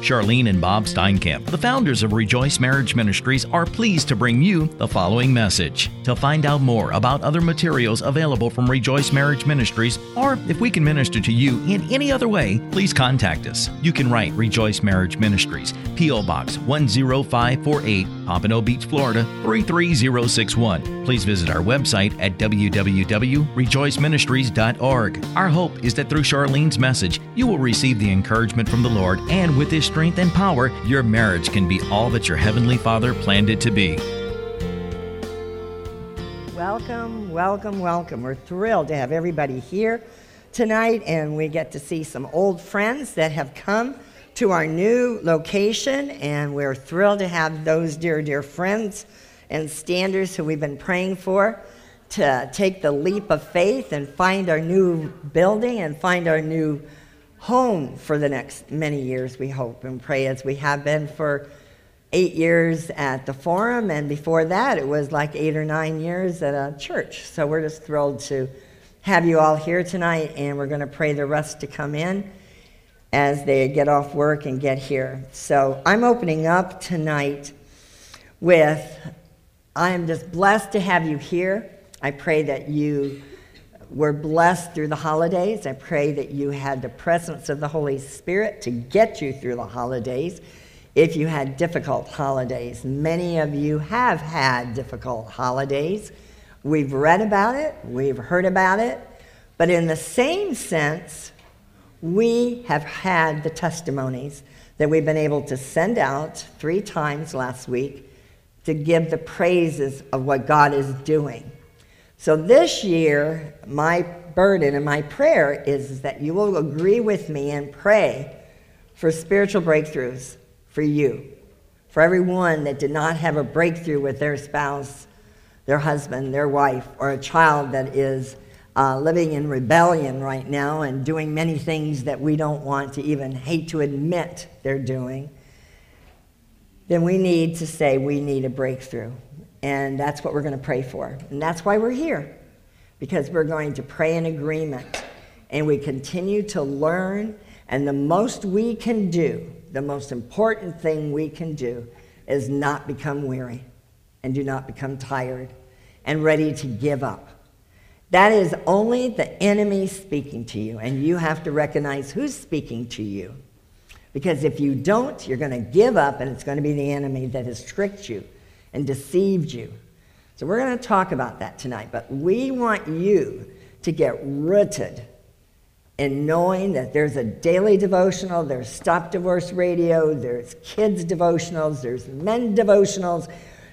Charlene and Bob Steinkamp, the founders of Rejoice Marriage Ministries, are pleased to bring you the following message. To find out more about other materials available from Rejoice Marriage Ministries, or if we can minister to you in any other way, please contact us. You can write Rejoice Marriage Ministries, P.O. Box 10548, Pompano Beach, Florida 33061. Please visit our website at www.rejoiceministries.org. Our hope is that through Charlene's message, you will receive the encouragement from the Lord, and with His strength and power, your marriage can be all that your Heavenly Father planned it to be. Welcome, welcome, welcome. We're thrilled to have everybody here tonight, and we get to see some old friends that have come to our new location, and we're thrilled to have those dear, dear friends and standers who we've been praying for to take the leap of faith and find our new building and find our new home for the next many years, we hope and pray, as we have been for eight years at the forum, and before that, it was like eight or nine years at a church. So we're just thrilled to have you all here tonight, and we're going to pray the rest to come in as they get off work and get here. So I'm opening up tonight with I am just blessed to have you here. I pray that you were blessed through the holidays. I pray that you had the presence of the Holy Spirit to get you through the holidays. If you had difficult holidays, many of you have had difficult holidays. We've read about it, we've heard about it, but in the same sense, we have had the testimonies that we've been able to send out three times last week to give the praises of what God is doing. So this year, my burden and my prayer is that you will agree with me and pray for spiritual breakthroughs for you, for everyone that did not have a breakthrough with their spouse, their husband, their wife, or a child that is uh, living in rebellion right now and doing many things that we don't want to even hate to admit they're doing, then we need to say we need a breakthrough. And that's what we're going to pray for. And that's why we're here, because we're going to pray in agreement. And we continue to learn. And the most we can do, the most important thing we can do, is not become weary and do not become tired and ready to give up. That is only the enemy speaking to you. And you have to recognize who's speaking to you. Because if you don't, you're going to give up, and it's going to be the enemy that has tricked you and deceived you. So we're going to talk about that tonight, but we want you to get rooted in knowing that there's a daily devotional, there's Stop Divorce Radio, there's kids devotionals, there's men devotionals.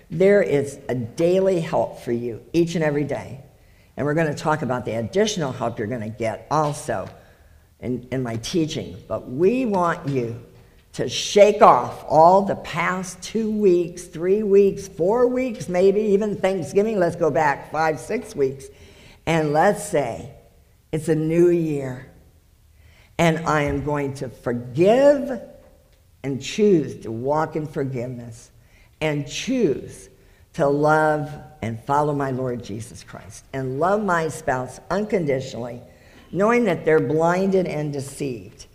There is a daily help for you each and every day. And we're going to talk about the additional help you're going to get also in, in my teaching. But we want you to shake off all the past two weeks, three weeks, four weeks, maybe even Thanksgiving. Let's go back five, six weeks. And let's say it's a new year. And I am going to forgive and choose to walk in forgiveness and choose to love and follow my Lord Jesus Christ and love my spouse unconditionally, knowing that they're blinded and deceived.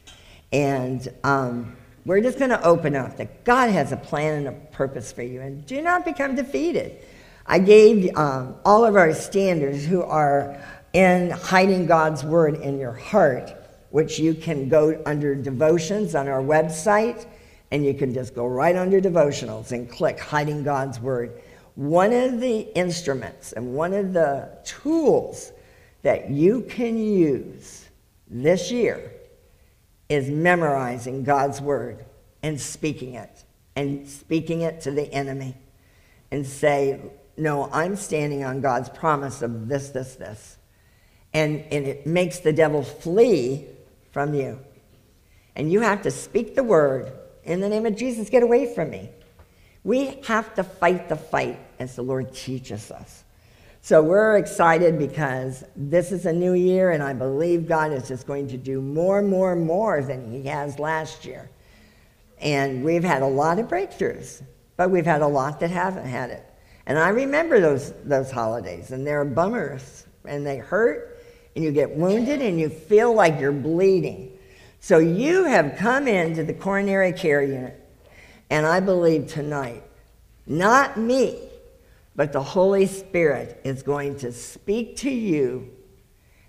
And, um, we're just going to open up that God has a plan and a purpose for you, and do not become defeated. I gave um, all of our standers who are in hiding God's word in your heart, which you can go under devotions on our website, and you can just go right under devotionals and click hiding God's word. One of the instruments and one of the tools that you can use this year is memorizing God's word and speaking it, and speaking it to the enemy, and say, No, I'm standing on God's promise of this, this, this. And, and it makes the devil flee from you. And you have to speak the word in the name of Jesus, get away from me. We have to fight the fight as the Lord teaches us. So we're excited because this is a new year, and I believe God is just going to do more, more, more than He has last year. And we've had a lot of breakthroughs, but we've had a lot that haven't had it. And I remember those, those holidays, and they're bummers, and they hurt, and you get wounded, and you feel like you're bleeding. So you have come into the coronary care unit, and I believe tonight, not me, but the Holy Spirit is going to speak to you.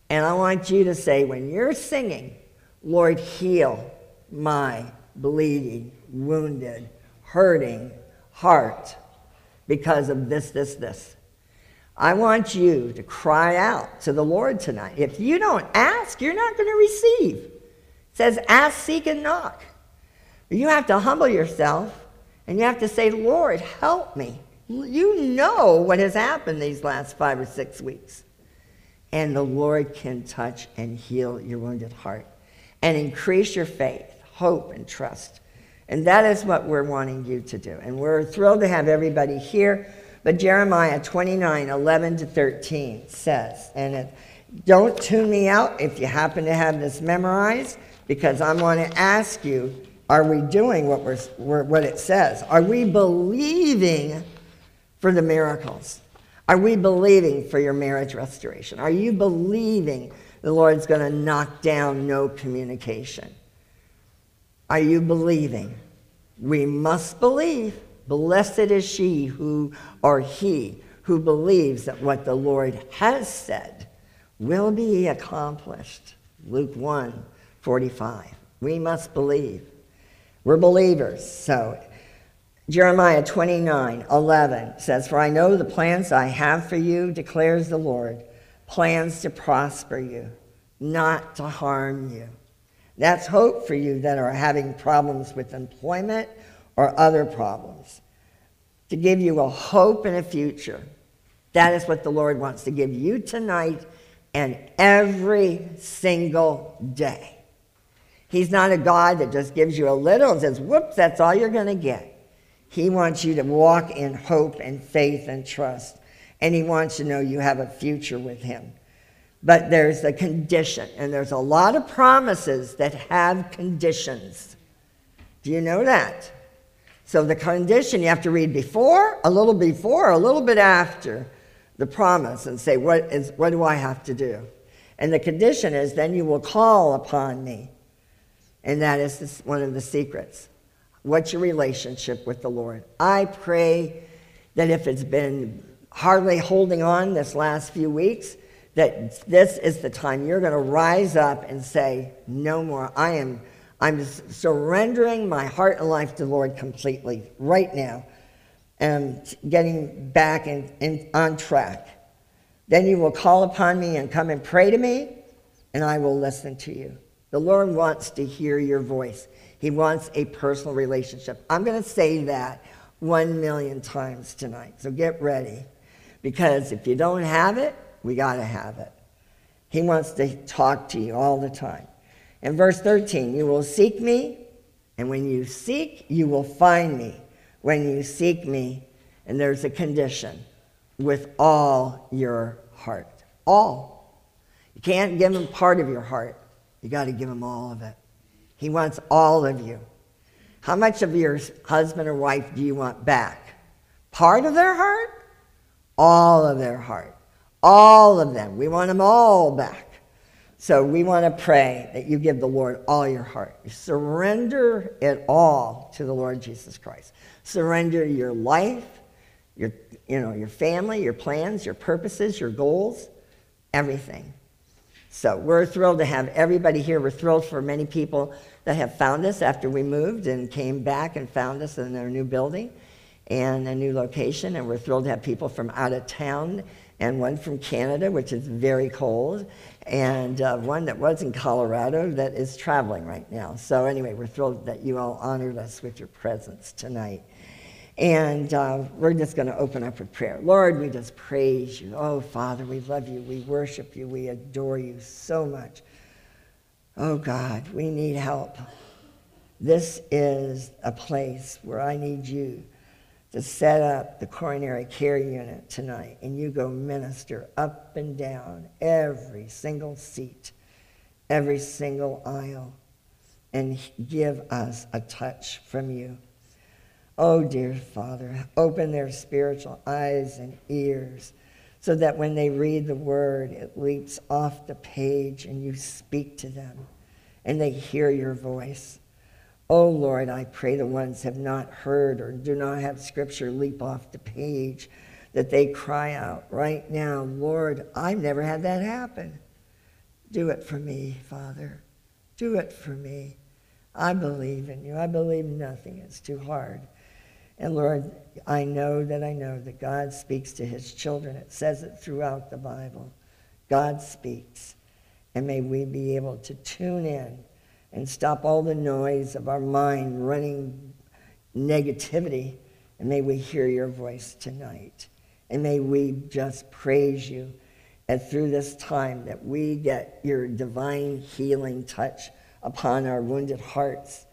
And I want you to say, when you're singing, Lord, heal my bleeding, wounded, hurting heart because of this, this, this. I want you to cry out to the Lord tonight. If you don't ask, you're not going to receive. It says, ask, seek, and knock. You have to humble yourself and you have to say, Lord, help me. You know what has happened these last five or six weeks. And the Lord can touch and heal your wounded heart and increase your faith, hope, and trust. And that is what we're wanting you to do. And we're thrilled to have everybody here. But Jeremiah 29 11 to 13 says, and it, don't tune me out if you happen to have this memorized, because I want to ask you are we doing what, we're, what it says? Are we believing for the miracles? Are we believing for your marriage restoration? Are you believing the Lord's going to knock down no communication? Are you believing? We must believe. Blessed is she who, or he, who believes that what the Lord has said will be accomplished. Luke 1 45. We must believe. We're believers. So Jeremiah 29 11 says, For I know the plans I have for you, declares the Lord, plans to prosper you, not to harm you. That's hope for you that are having problems with employment or other problems. To give you a hope and a future. That is what the Lord wants to give you tonight and every single day. He's not a God that just gives you a little and says, whoops, that's all you're going to get. He wants you to walk in hope and faith and trust. And He wants to know you have a future with Him. But there's a condition, and there's a lot of promises that have conditions. Do you know that? So the condition you have to read before, a little before, a little bit after the promise and say, what, is, what do I have to do? And the condition is, then you will call upon me. And that is one of the secrets. What's your relationship with the Lord? I pray that if it's been hardly holding on this last few weeks, that this is the time you're going to rise up and say, No more. I am I'm surrendering my heart and life to the Lord completely right now and getting back in, in, on track. Then you will call upon me and come and pray to me, and I will listen to you. The Lord wants to hear your voice. He wants a personal relationship. I'm going to say that one million times tonight. So get ready. Because if you don't have it, we got to have it. He wants to talk to you all the time. In verse 13, you will seek me, and when you seek, you will find me. When you seek me, and there's a condition, with all your heart. All. You can't give him part of your heart, you got to give him all of it. He wants all of you. How much of your husband or wife do you want back? Part of their heart? All of their heart. All of them. We want them all back. So we want to pray that you give the Lord all your heart. Surrender it all to the Lord Jesus Christ. Surrender your life, your, you know, your family, your plans, your purposes, your goals, everything. So we're thrilled to have everybody here. We're thrilled for many people that have found us after we moved and came back and found us in our new building and a new location. And we're thrilled to have people from out of town and one from Canada, which is very cold, and uh, one that was in Colorado that is traveling right now. So, anyway, we're thrilled that you all honored us with your presence tonight. And uh, we're just going to open up with prayer. Lord, we just praise you. Oh, Father, we love you. We worship you. We adore you so much. Oh God, we need help. This is a place where I need you to set up the coronary care unit tonight and you go minister up and down every single seat, every single aisle, and give us a touch from you. Oh, dear Father, open their spiritual eyes and ears so that when they read the word, it leaps off the page and you speak to them and they hear your voice. Oh Lord, I pray the ones have not heard or do not have scripture leap off the page, that they cry out right now, Lord, I've never had that happen. Do it for me, Father. Do it for me. I believe in you. I believe nothing is too hard. And Lord, I know that I know that God speaks to his children. It says it throughout the Bible. God speaks. And may we be able to tune in and stop all the noise of our mind running negativity. And may we hear your voice tonight. And may we just praise you. And through this time that we get your divine healing touch upon our wounded hearts.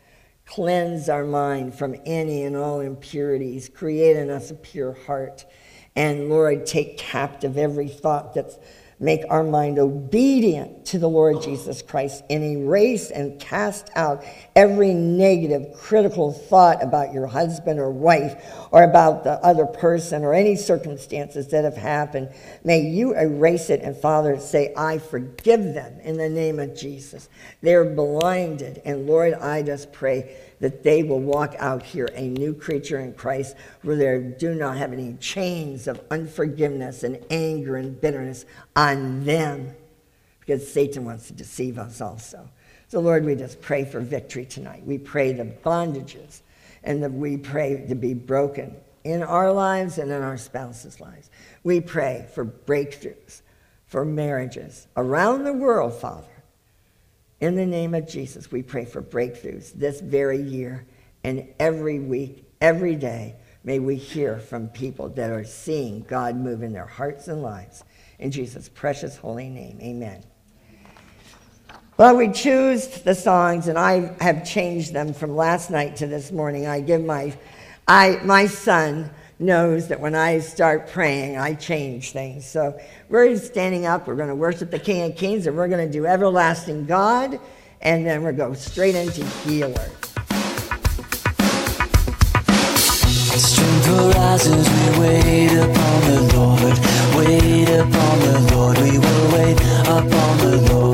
Cleanse our mind from any and all impurities. Create in us a pure heart. And Lord, take captive every thought that's make our mind obedient to the Lord Jesus Christ and erase and cast out every negative, critical thought about your husband or wife or about the other person or any circumstances that have happened. May you erase it and, Father, say, I forgive them in the name of Jesus. They're blinded. And Lord, I just pray that they will walk out here a new creature in Christ where they do not have any chains of unforgiveness and anger and bitterness on them because Satan wants to deceive us also. So, Lord, we just pray for victory tonight. We pray the bondages and that we pray to be broken in our lives and in our spouses' lives. We pray for breakthroughs for marriages around the world, Father. In the name of Jesus, we pray for breakthroughs this very year and every week, every day. May we hear from people that are seeing God move in their hearts and lives. In Jesus' precious holy name, amen. Well, we choose the songs, and I have changed them from last night to this morning. I give my, I, my son knows that when I start praying, I change things. So we're standing up. We're going to worship the King of Kings, and we're going to do Everlasting God, and then we're going straight into Healer. Strength arises, we wait upon the Lord. Wait upon the Lord, we will wait upon the Lord.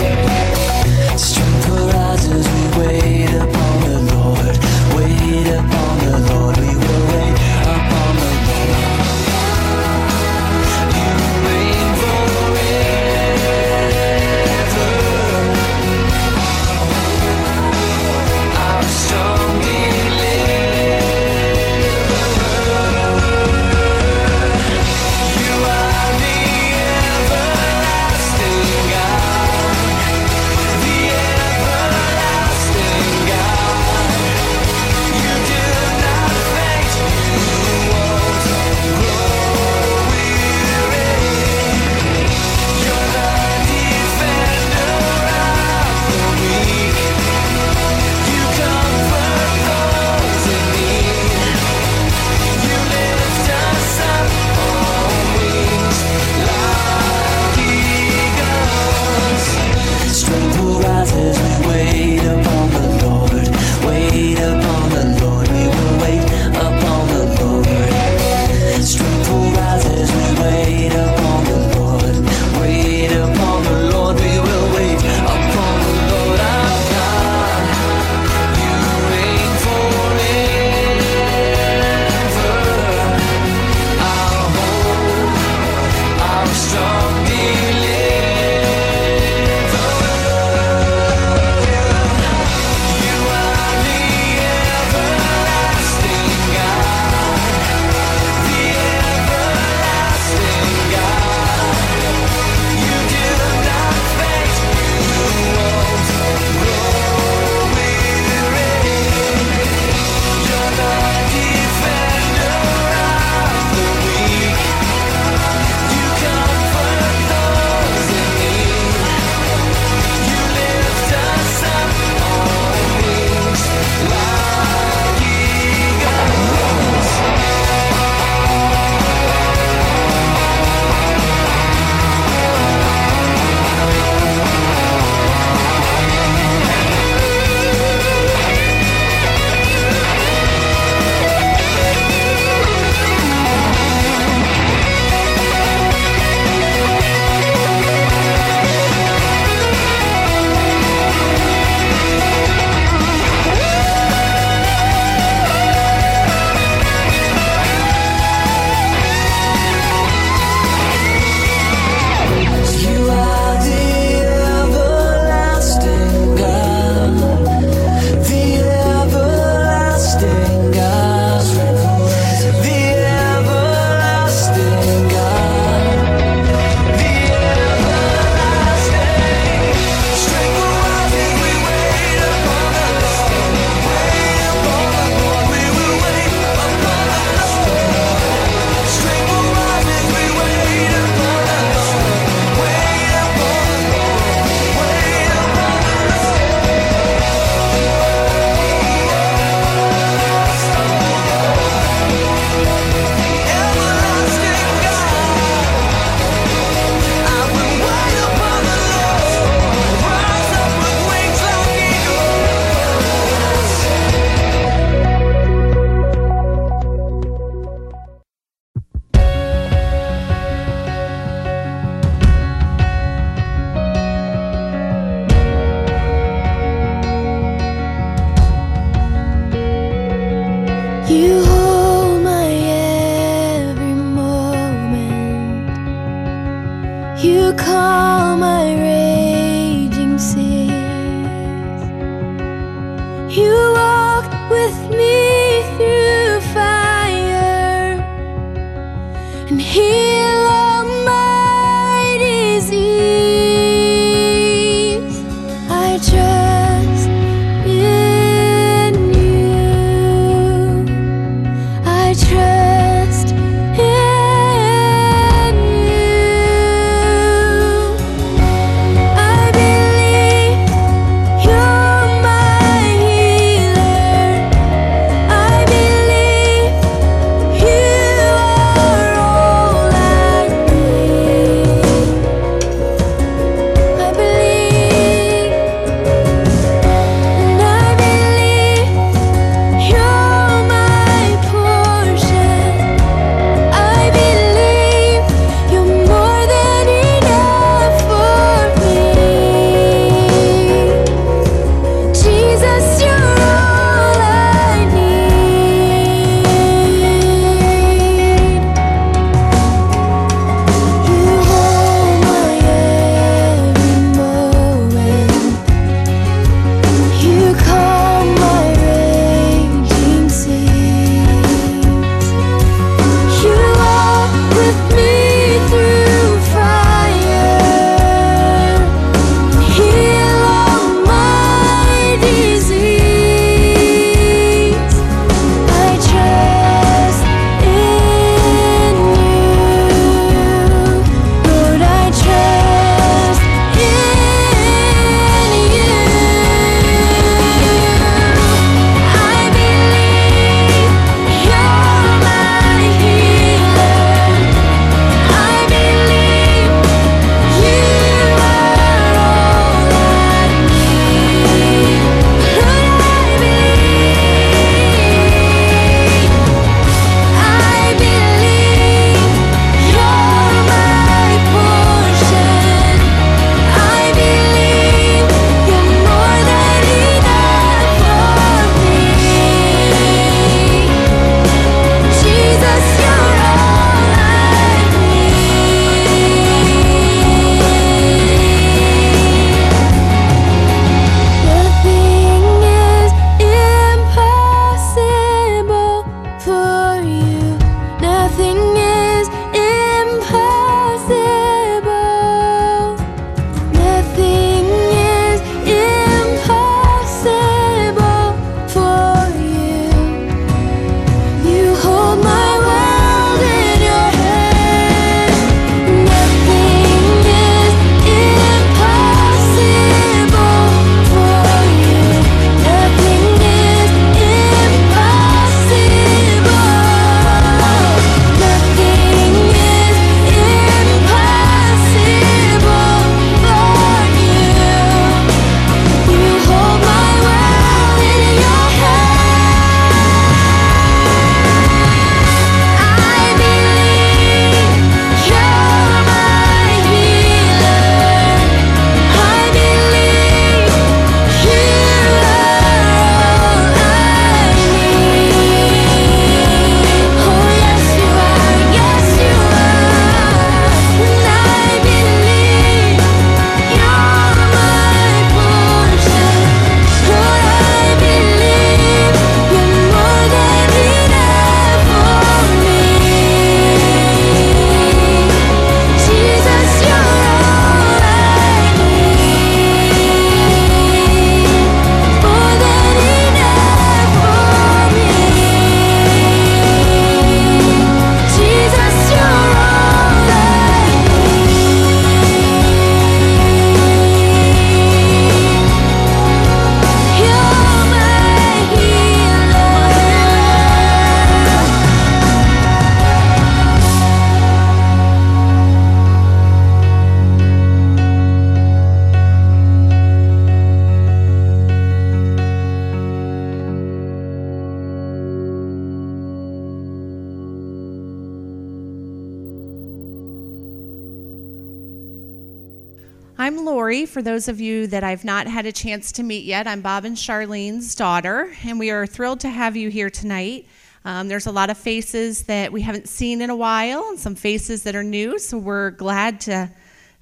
Those of you that I've not had a chance to meet yet, I'm Bob and Charlene's daughter, and we are thrilled to have you here tonight. Um, there's a lot of faces that we haven't seen in a while, and some faces that are new, so we're glad to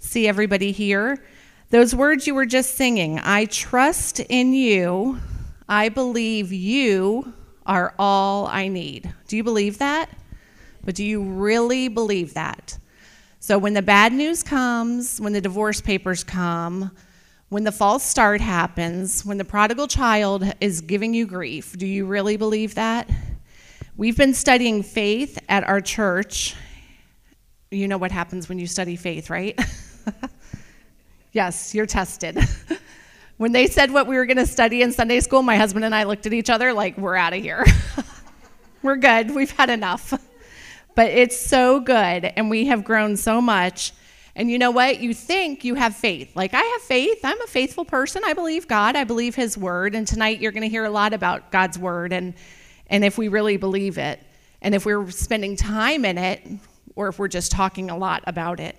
see everybody here. Those words you were just singing I trust in you. I believe you are all I need. Do you believe that? But do you really believe that? So when the bad news comes, when the divorce papers come, when the false start happens, when the prodigal child is giving you grief, do you really believe that? We've been studying faith at our church. You know what happens when you study faith, right? yes, you're tested. when they said what we were going to study in Sunday school, my husband and I looked at each other like, we're out of here. we're good. We've had enough. But it's so good, and we have grown so much. And you know what? You think you have faith. Like, I have faith. I'm a faithful person. I believe God. I believe His word. And tonight you're going to hear a lot about God's word and, and if we really believe it, and if we're spending time in it, or if we're just talking a lot about it.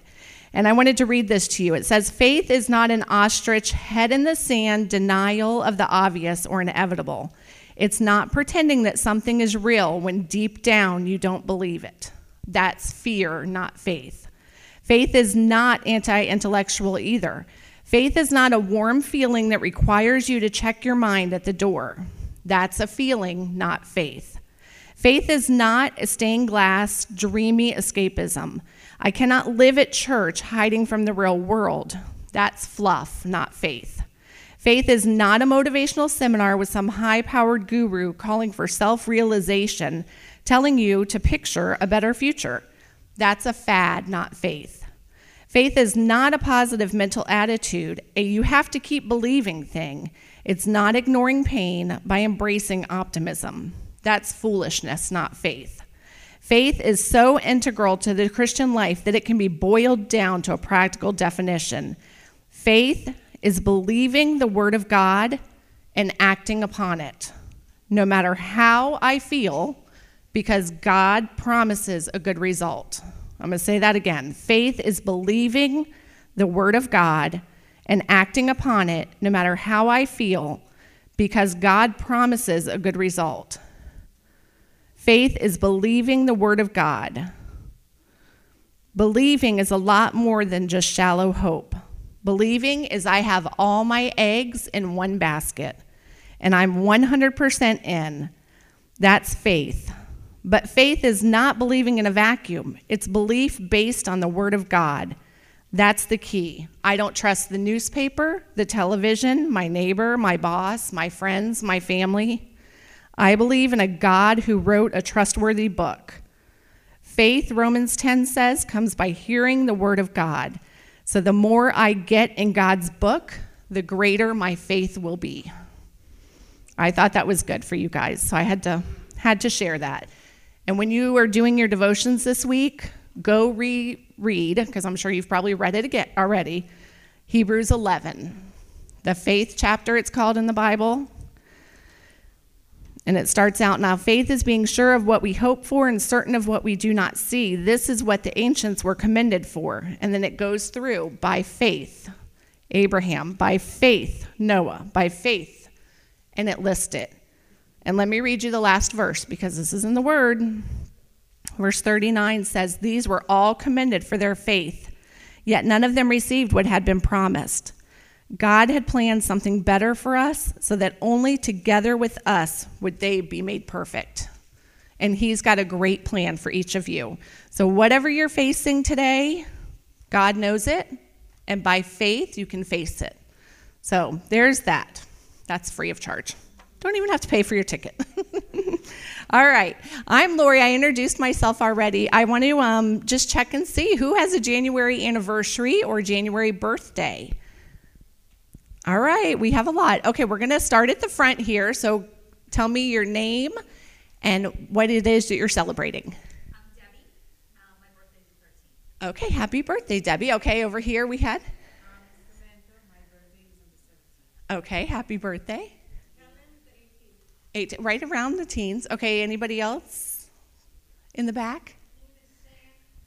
And I wanted to read this to you. It says, Faith is not an ostrich, head in the sand, denial of the obvious or inevitable. It's not pretending that something is real when deep down you don't believe it. That's fear, not faith. Faith is not anti intellectual either. Faith is not a warm feeling that requires you to check your mind at the door. That's a feeling, not faith. Faith is not a stained glass, dreamy escapism. I cannot live at church hiding from the real world. That's fluff, not faith. Faith is not a motivational seminar with some high powered guru calling for self realization, telling you to picture a better future. That's a fad, not faith. Faith is not a positive mental attitude, a you have to keep believing thing. It's not ignoring pain by embracing optimism. That's foolishness, not faith. Faith is so integral to the Christian life that it can be boiled down to a practical definition. Faith is believing the Word of God and acting upon it, no matter how I feel, because God promises a good result. I'm going to say that again. Faith is believing the Word of God and acting upon it, no matter how I feel, because God promises a good result. Faith is believing the Word of God. Believing is a lot more than just shallow hope. Believing is I have all my eggs in one basket and I'm 100% in. That's faith. But faith is not believing in a vacuum, it's belief based on the Word of God. That's the key. I don't trust the newspaper, the television, my neighbor, my boss, my friends, my family. I believe in a God who wrote a trustworthy book. Faith, Romans 10 says, comes by hearing the Word of God. So the more I get in God's book, the greater my faith will be. I thought that was good for you guys, so I had to had to share that. And when you are doing your devotions this week, go reread because I'm sure you've probably read it again already. Hebrews 11, the faith chapter it's called in the Bible. And it starts out now faith is being sure of what we hope for and certain of what we do not see. This is what the ancients were commended for. And then it goes through by faith, Abraham, by faith, Noah, by faith. And it lists it. And let me read you the last verse because this is in the Word. Verse 39 says, These were all commended for their faith, yet none of them received what had been promised. God had planned something better for us so that only together with us would they be made perfect. And He's got a great plan for each of you. So, whatever you're facing today, God knows it, and by faith, you can face it. So, there's that. That's free of charge. Don't even have to pay for your ticket. All right. I'm Lori. I introduced myself already. I want to um, just check and see who has a January anniversary or January birthday. All right, we have a lot. Okay, we're going to start at the front here. So tell me your name and what it is that you're celebrating. I'm Debbie. My birthday's the 13th. Okay, happy birthday, Debbie. Okay, over here we had. Um, Samantha, my birthday is on the 17th. Okay, happy birthday. Helen, the 18th. Eight, right around the teens. Okay, anybody else in the back?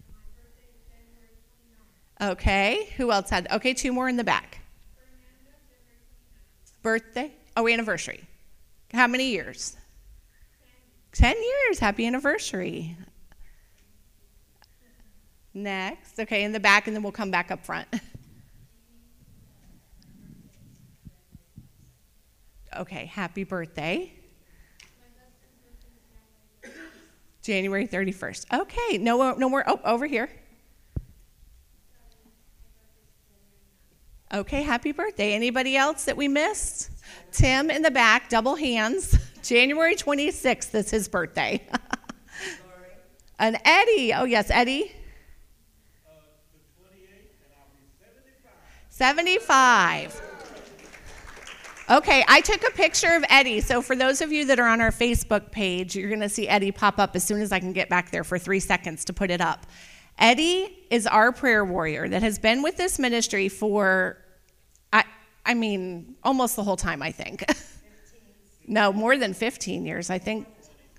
My birthday is January 29th. Okay, who else had? Okay, two more in the back. Fernanda, January 29th. Birthday? Oh, anniversary. How many years? 10 years. Happy anniversary. Next. Okay, in the back, and then we'll come back up front. Okay, happy birthday. January 31st. Okay, no, no more. Oh, over here. Okay, happy birthday. Anybody else that we missed? Tim in the back, double hands. January 26th is his birthday. and Eddie. Oh, yes, Eddie. 75. Okay, I took a picture of Eddie. So, for those of you that are on our Facebook page, you're going to see Eddie pop up as soon as I can get back there for three seconds to put it up. Eddie is our prayer warrior that has been with this ministry for, I, I mean, almost the whole time, I think. no, more than 15 years. I think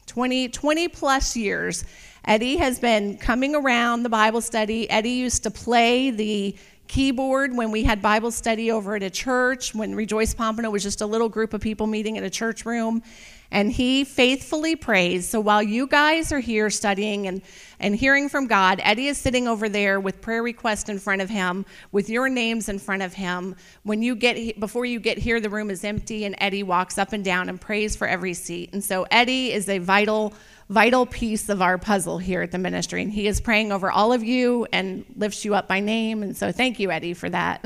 20, 20 plus years. Eddie has been coming around the Bible study. Eddie used to play the keyboard when we had Bible study over at a church, when Rejoice Pompano was just a little group of people meeting in a church room. And he faithfully prays. So while you guys are here studying and, and hearing from God, Eddie is sitting over there with prayer requests in front of him, with your names in front of him. When you get before you get here, the room is empty, and Eddie walks up and down and prays for every seat. And so Eddie is a vital vital piece of our puzzle here at the ministry. And he is praying over all of you and lifts you up by name. And so thank you, Eddie, for that.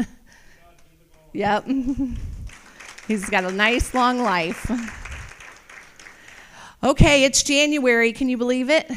yep. He's got a nice long life. Okay, it's January. Can you believe it?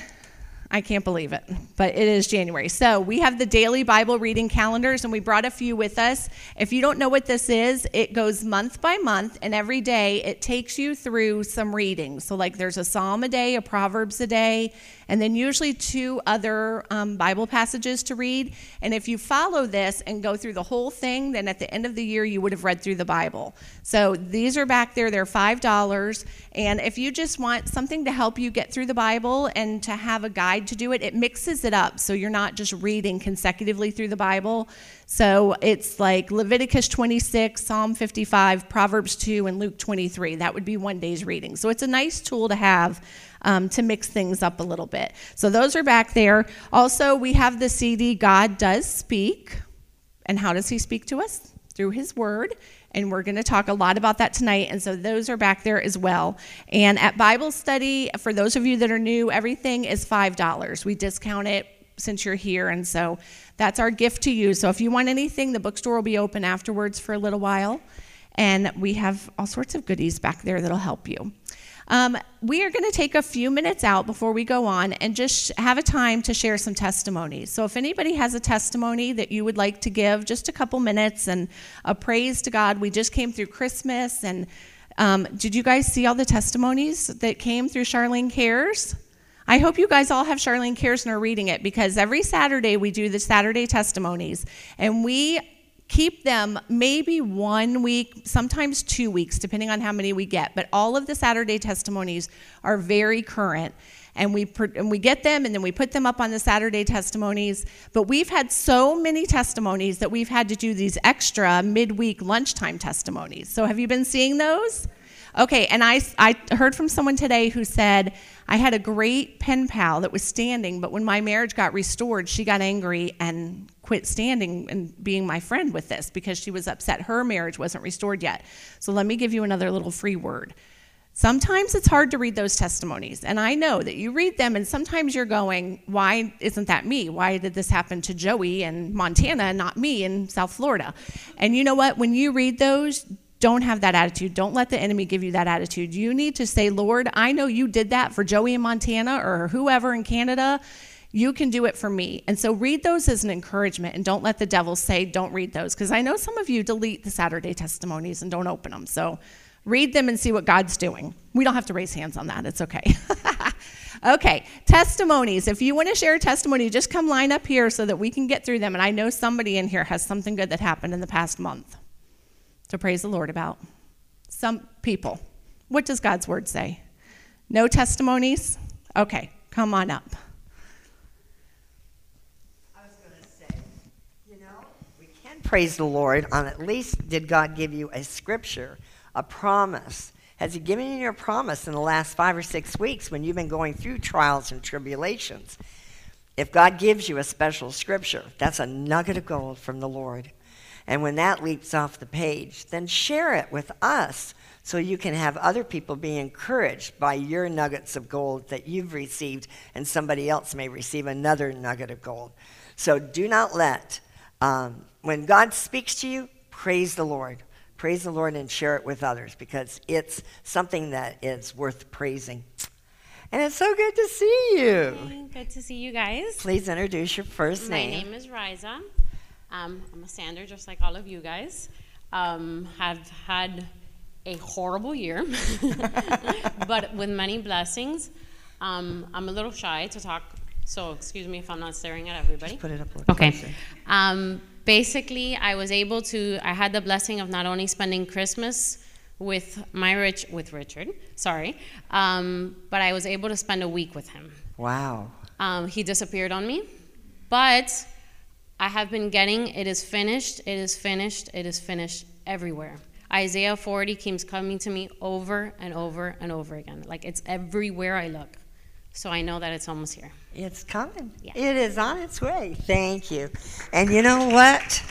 I can't believe it, but it is January. So we have the daily Bible reading calendars, and we brought a few with us. If you don't know what this is, it goes month by month, and every day it takes you through some readings. So, like, there's a psalm a day, a proverbs a day, and then usually two other um, Bible passages to read. And if you follow this and go through the whole thing, then at the end of the year, you would have read through the Bible. So these are back there, they're $5. And if you just want something to help you get through the Bible and to have a guide to do it, it mixes it up so you're not just reading consecutively through the Bible. So it's like Leviticus 26, Psalm 55, Proverbs 2, and Luke 23. That would be one day's reading. So it's a nice tool to have um, to mix things up a little bit. So those are back there. Also, we have the CD, God Does Speak. And how does He speak to us? Through His Word. And we're going to talk a lot about that tonight. And so those are back there as well. And at Bible study, for those of you that are new, everything is $5. We discount it since you're here. And so that's our gift to you. So if you want anything, the bookstore will be open afterwards for a little while. And we have all sorts of goodies back there that'll help you. Um, we are going to take a few minutes out before we go on and just have a time to share some testimonies. So, if anybody has a testimony that you would like to give, just a couple minutes and a praise to God. We just came through Christmas, and um, did you guys see all the testimonies that came through Charlene Cares? I hope you guys all have Charlene Cares and are reading it because every Saturday we do the Saturday testimonies, and we keep them maybe one week, sometimes two weeks, depending on how many we get. But all of the Saturday testimonies are very current. And we, and we get them and then we put them up on the Saturday testimonies. But we've had so many testimonies that we've had to do these extra midweek lunchtime testimonies. So, have you been seeing those? Okay, and I, I heard from someone today who said, I had a great pen pal that was standing, but when my marriage got restored, she got angry and quit standing and being my friend with this because she was upset her marriage wasn't restored yet. So let me give you another little free word. Sometimes it's hard to read those testimonies, and I know that you read them, and sometimes you're going, Why isn't that me? Why did this happen to Joey in Montana and not me in South Florida? And you know what? When you read those, don't have that attitude. Don't let the enemy give you that attitude. You need to say, Lord, I know you did that for Joey in Montana or whoever in Canada. You can do it for me. And so read those as an encouragement and don't let the devil say, don't read those. Because I know some of you delete the Saturday testimonies and don't open them. So read them and see what God's doing. We don't have to raise hands on that. It's okay. okay, testimonies. If you want to share a testimony, just come line up here so that we can get through them. And I know somebody in here has something good that happened in the past month to praise the Lord about. Some people. What does God's word say? No testimonies? Okay, come on up. I was going to say, you know, we can praise the Lord on at least did God give you a scripture, a promise. Has He given you a promise in the last five or six weeks when you've been going through trials and tribulations? If God gives you a special scripture, that's a nugget of gold from the Lord. And when that leaps off the page, then share it with us so you can have other people be encouraged by your nuggets of gold that you've received, and somebody else may receive another nugget of gold. So do not let, um, when God speaks to you, praise the Lord. Praise the Lord and share it with others because it's something that is worth praising. And it's so good to see you. Good to see you guys. Please introduce your first My name. My name is Riza. Um, I'm a stander just like all of you guys. Um, have had a horrible year, but with many blessings. Um, I'm a little shy to talk, so excuse me if I'm not staring at everybody. Just Put it up Okay. Um, basically, I was able to. I had the blessing of not only spending Christmas with my rich with Richard, sorry, um, but I was able to spend a week with him. Wow. Um, he disappeared on me, but I have been getting it is finished, it is finished, it is finished everywhere. Isaiah 40 keeps coming to me over and over and over again. Like it's everywhere I look. So I know that it's almost here. It's coming. Yeah. It is on its way. Thank you. And you know what?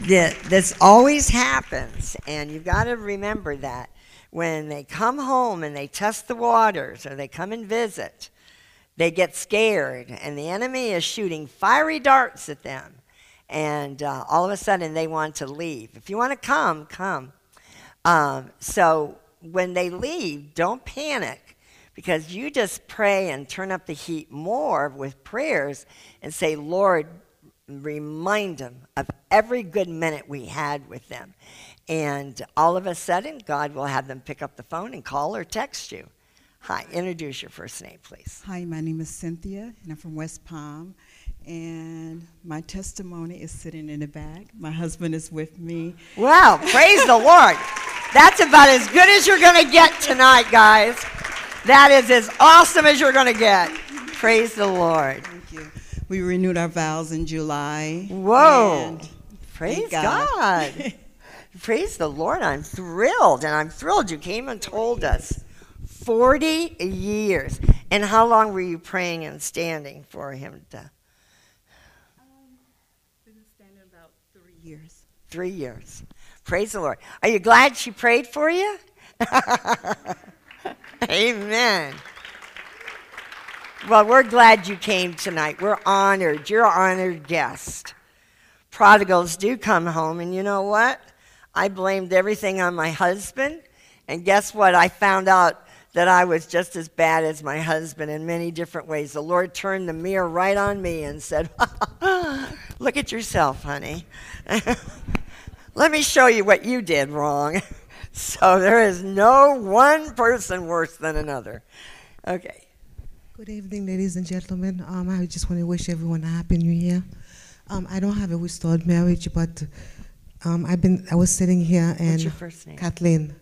This always happens, and you've got to remember that when they come home and they test the waters or they come and visit, they get scared, and the enemy is shooting fiery darts at them. And uh, all of a sudden, they want to leave. If you want to come, come. Um, so when they leave, don't panic because you just pray and turn up the heat more with prayers and say, Lord, remind them of every good minute we had with them. And all of a sudden, God will have them pick up the phone and call or text you. Hi, introduce your first name, please. Hi, my name is Cynthia, and I'm from West Palm. And my testimony is sitting in the bag. My husband is with me. Wow, praise the Lord. That's about as good as you're going to get tonight, guys. That is as awesome as you're going to get. Praise the Lord. Thank you. We renewed our vows in July. Whoa. Praise God. God. Praise the Lord. I'm thrilled. And I'm thrilled you came and told us. 40 years. And how long were you praying and standing for him to? been standing about three years. Three years. Praise the Lord. Are you glad she prayed for you? Amen. Well, we're glad you came tonight. We're honored. You're an honored guest. Prodigals do come home, and you know what? I blamed everything on my husband, and guess what? I found out that I was just as bad as my husband in many different ways. The Lord turned the mirror right on me and said, Look at yourself, honey. Let me show you what you did wrong. So there is no one person worse than another. Okay. Good evening, ladies and gentlemen. Um, I just want to wish everyone a happy new year. Um, I don't have a restored marriage, but um, I've been. I was sitting here and What's your first name? Kathleen.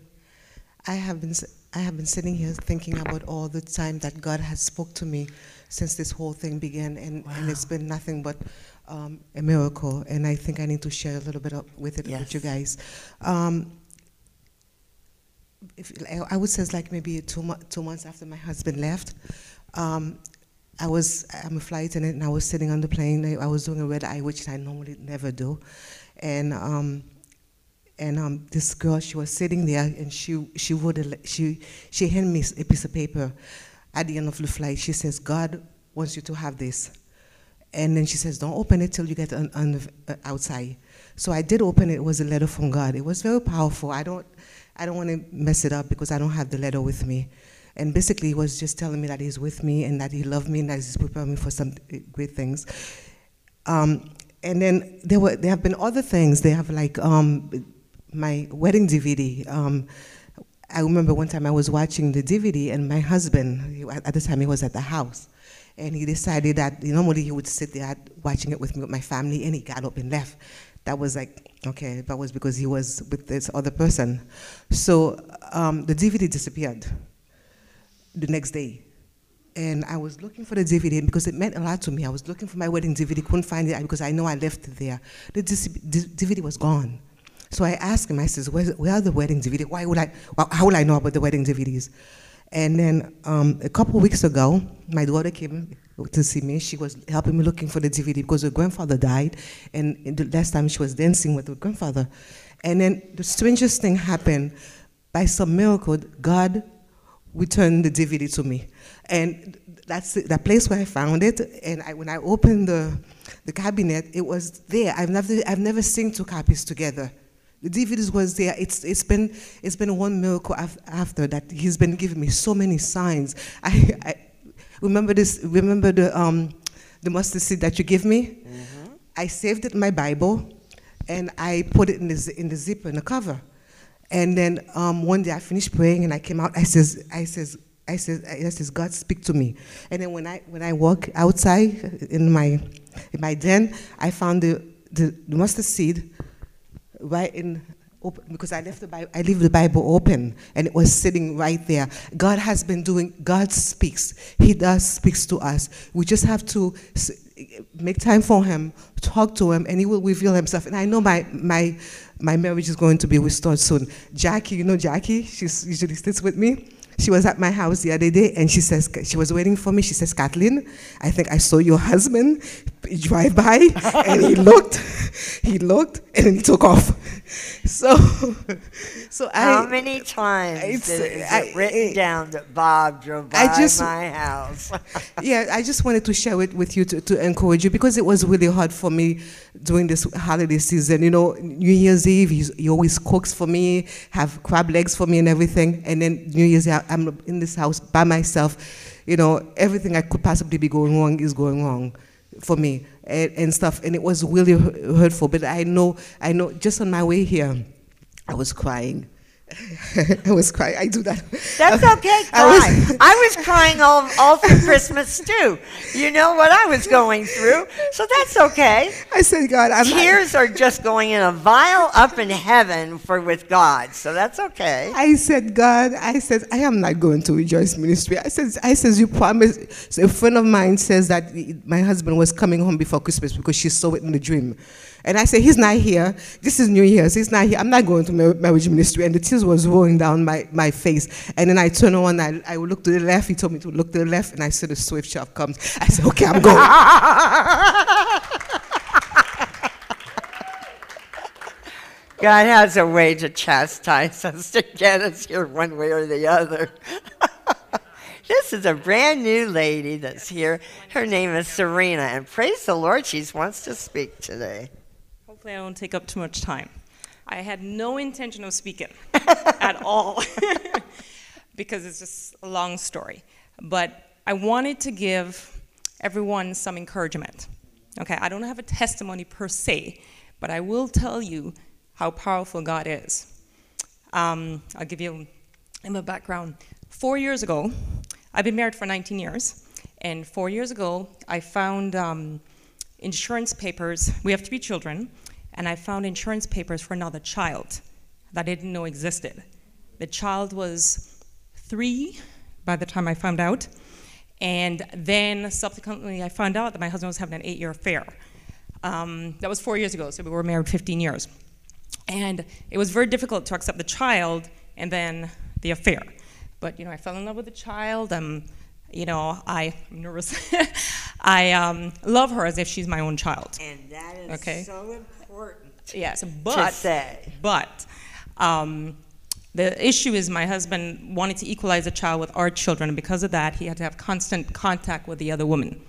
I have been. I have been sitting here thinking about all the time that God has spoke to me since this whole thing began, and, and it's been nothing but um, a miracle. And I think I need to share a little bit of, with it with you guys. Um, if, I- I would say it's like maybe two, mo- two months after my husband left. Um, I was, I'm a flight attendant and I was sitting on the plane. I, I was doing a red eye, which I normally never do. And, um, and um, this girl, she was sitting there and she, she, would, she, she handed me a piece of paper at the end of the flight. She says, God wants you to have this. And then she says, don't open it till you get on, on the, uh, outside. So I did open it. It was a letter from God. It was very powerful. I don't, I don't want to mess it up because I don't have the letter with me. And basically, he was just telling me that he's with me and that he loved me and that he's preparing me for some uh, great things. Um, and then there were there have been other things. They have like um, my wedding DVD. Um, I remember one time I was watching the DVD and my husband, at the time he was at the house, and he decided that normally he would sit there watching it with me with my family, and he got up and left. That was like okay, that was because he was with this other person. So um, the DVD disappeared the next day. And I was looking for the DVD because it meant a lot to me. I was looking for my wedding DVD, couldn't find it because I know I left it there. The DVD was gone. So I asked him, I says, where are the wedding DVD? Why would I, how will I know about the wedding DVDs? And then um, a couple weeks ago, my daughter came to see me. She was helping me looking for the DVD because her grandfather died, and the last time she was dancing with her grandfather. And then the strangest thing happened. By some miracle, God returned the DVD to me. And that's the, place where I found it. And I, when I opened the, the cabinet, it was there. I've never, I've never seen two copies together. The DVDs was there. It's, it's, been, it's been one miracle af- after that. He's been giving me so many signs. I, I remember this. Remember the, um, the mustard seed that you gave me? I saved it in my Bible, and I put it in the, in the zipper in the cover. And then um, one day I finished praying, and I came out. I says, I says, I says, I says, God speak to me. And then when I when I walk outside in my in my den, I found the the, the mustard seed right in because I left the Bible, I leave the Bible open and it was sitting right there. God has been doing. God speaks. He does speaks to us. We just have to make time for Him, talk to Him, and He will reveal Himself. And I know my my my marriage is going to be restored soon. Jackie, you know Jackie, she's usually sits with me. She was at my house the other day and she says, she was waiting for me. She says, Kathleen, I think I saw your husband drive by and he looked, he looked, and then he took off. So, so How I. many times it's- is I- it written down that Bob drove by I just- my house? yeah, I just wanted to share it with you to, to encourage you because it was really hard for me during this holiday season. You know, New Year's Eve, he, he always cooks for me, have crab legs for me and everything. And then New Year's Eve, I'm in this house by myself. You know, everything I could possibly be going wrong is going wrong for me and, and stuff. And it was really hurtful. But I know, I know, just on my way here, I was crying. I was crying. I do that. That's okay, I was- I was crying all, all through Christmas too. You know what I was going through, so that's okay. I said, God, I'm not- Tears are just going in a vial up in heaven for with God, so that's okay. I said, God, I said, I am not going to Rejoice Ministry. I said, I says, you promised. So a friend of mine says that my husband was coming home before Christmas because she saw it in the dream. And I said, he's not here. This is New Year's. He's not here. I'm not going to marriage ministry. And the tears was rolling down my, my face. And then I turned on, I, I looked to the left. He told me to look to the left. And I said, the swift shop comes. I said, okay, I'm going. God has a way to chastise us to get us here one way or the other. this is a brand new lady that's here. Her name is Serena, and praise the Lord, she wants to speak today. Hopefully, I don't take up too much time. I had no intention of speaking at all because it's just a long story. But I wanted to give everyone some encouragement. Okay, I don't have a testimony per se, but I will tell you how powerful God is. Um, I'll give you in the background. Four years ago, I've been married for 19 years, and four years ago, I found um, insurance papers. We have three children, and I found insurance papers for another child that I didn't know existed. The child was three by the time I found out, and then subsequently, I found out that my husband was having an eight year affair. Um, that was four years ago, so we were married 15 years. And it was very difficult to accept the child and then the affair. But, you know, I fell in love with the child. Um, you know, I, I'm nervous. I um, love her as if she's my own child. And that is Okay. so important Yes, but say. but um, the issue is my husband wanted to equalize a child with our children, and because of that, he had to have constant contact with the other woman.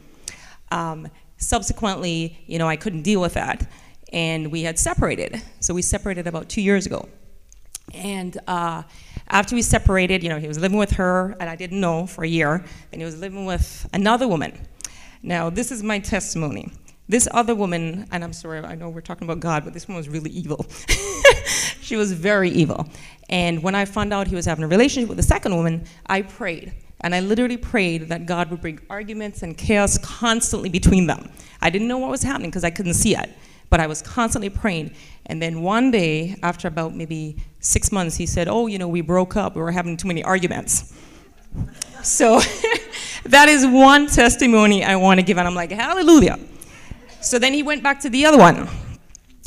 Um, subsequently, you know, I couldn't deal with that, and we had separated. So we separated about two years ago. And uh, after we separated, you know, he was living with her, and I didn't know for a year, and he was living with another woman. Now, this is my testimony. This other woman, and I'm sorry, I know we're talking about God, but this one was really evil. she was very evil. And when I found out he was having a relationship with the second woman, I prayed. And I literally prayed that God would bring arguments and chaos constantly between them. I didn't know what was happening because I couldn't see it, but I was constantly praying. And then one day, after about maybe six months, he said, Oh, you know, we broke up. We were having too many arguments. So that is one testimony I want to give. And I'm like, Hallelujah. So then he went back to the other one,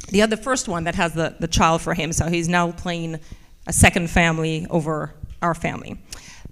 the other first one that has the, the child for him. So he's now playing a second family over our family.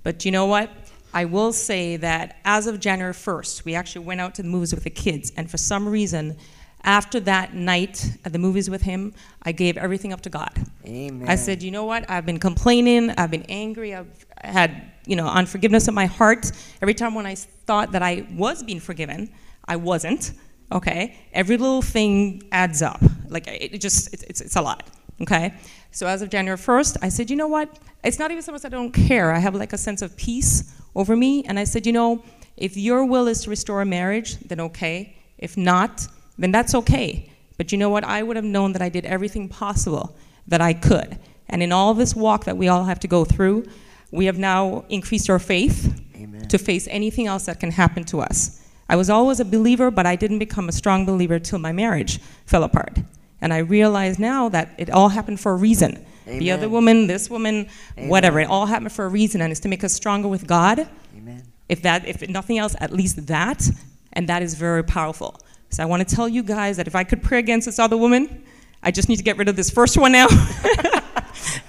But you know what? I will say that as of January 1st, we actually went out to the movies with the kids, and for some reason, after that night at the movies with him, I gave everything up to God. Amen. I said, you know what? I've been complaining. I've been angry. I've had, you know, unforgiveness in my heart. Every time when I thought that I was being forgiven, I wasn't. Okay. Every little thing adds up. Like it, it just, it's, it's, it's a lot. Okay. So as of January 1st, I said, you know what? It's not even so much I don't care. I have like a sense of peace over me. And I said, you know, if your will is to restore a marriage, then okay. If not, then that's okay. But you know what? I would have known that I did everything possible that I could. And in all this walk that we all have to go through, we have now increased our faith Amen. to face anything else that can happen to us. I was always a believer, but I didn't become a strong believer till my marriage fell apart. And I realize now that it all happened for a reason. The other woman, this woman, whatever, it all happened for a reason, and it's to make us stronger with God. Amen. If that, if nothing else, at least that, and that is very powerful. So I want to tell you guys that if I could pray against this other woman, I just need to get rid of this first one now.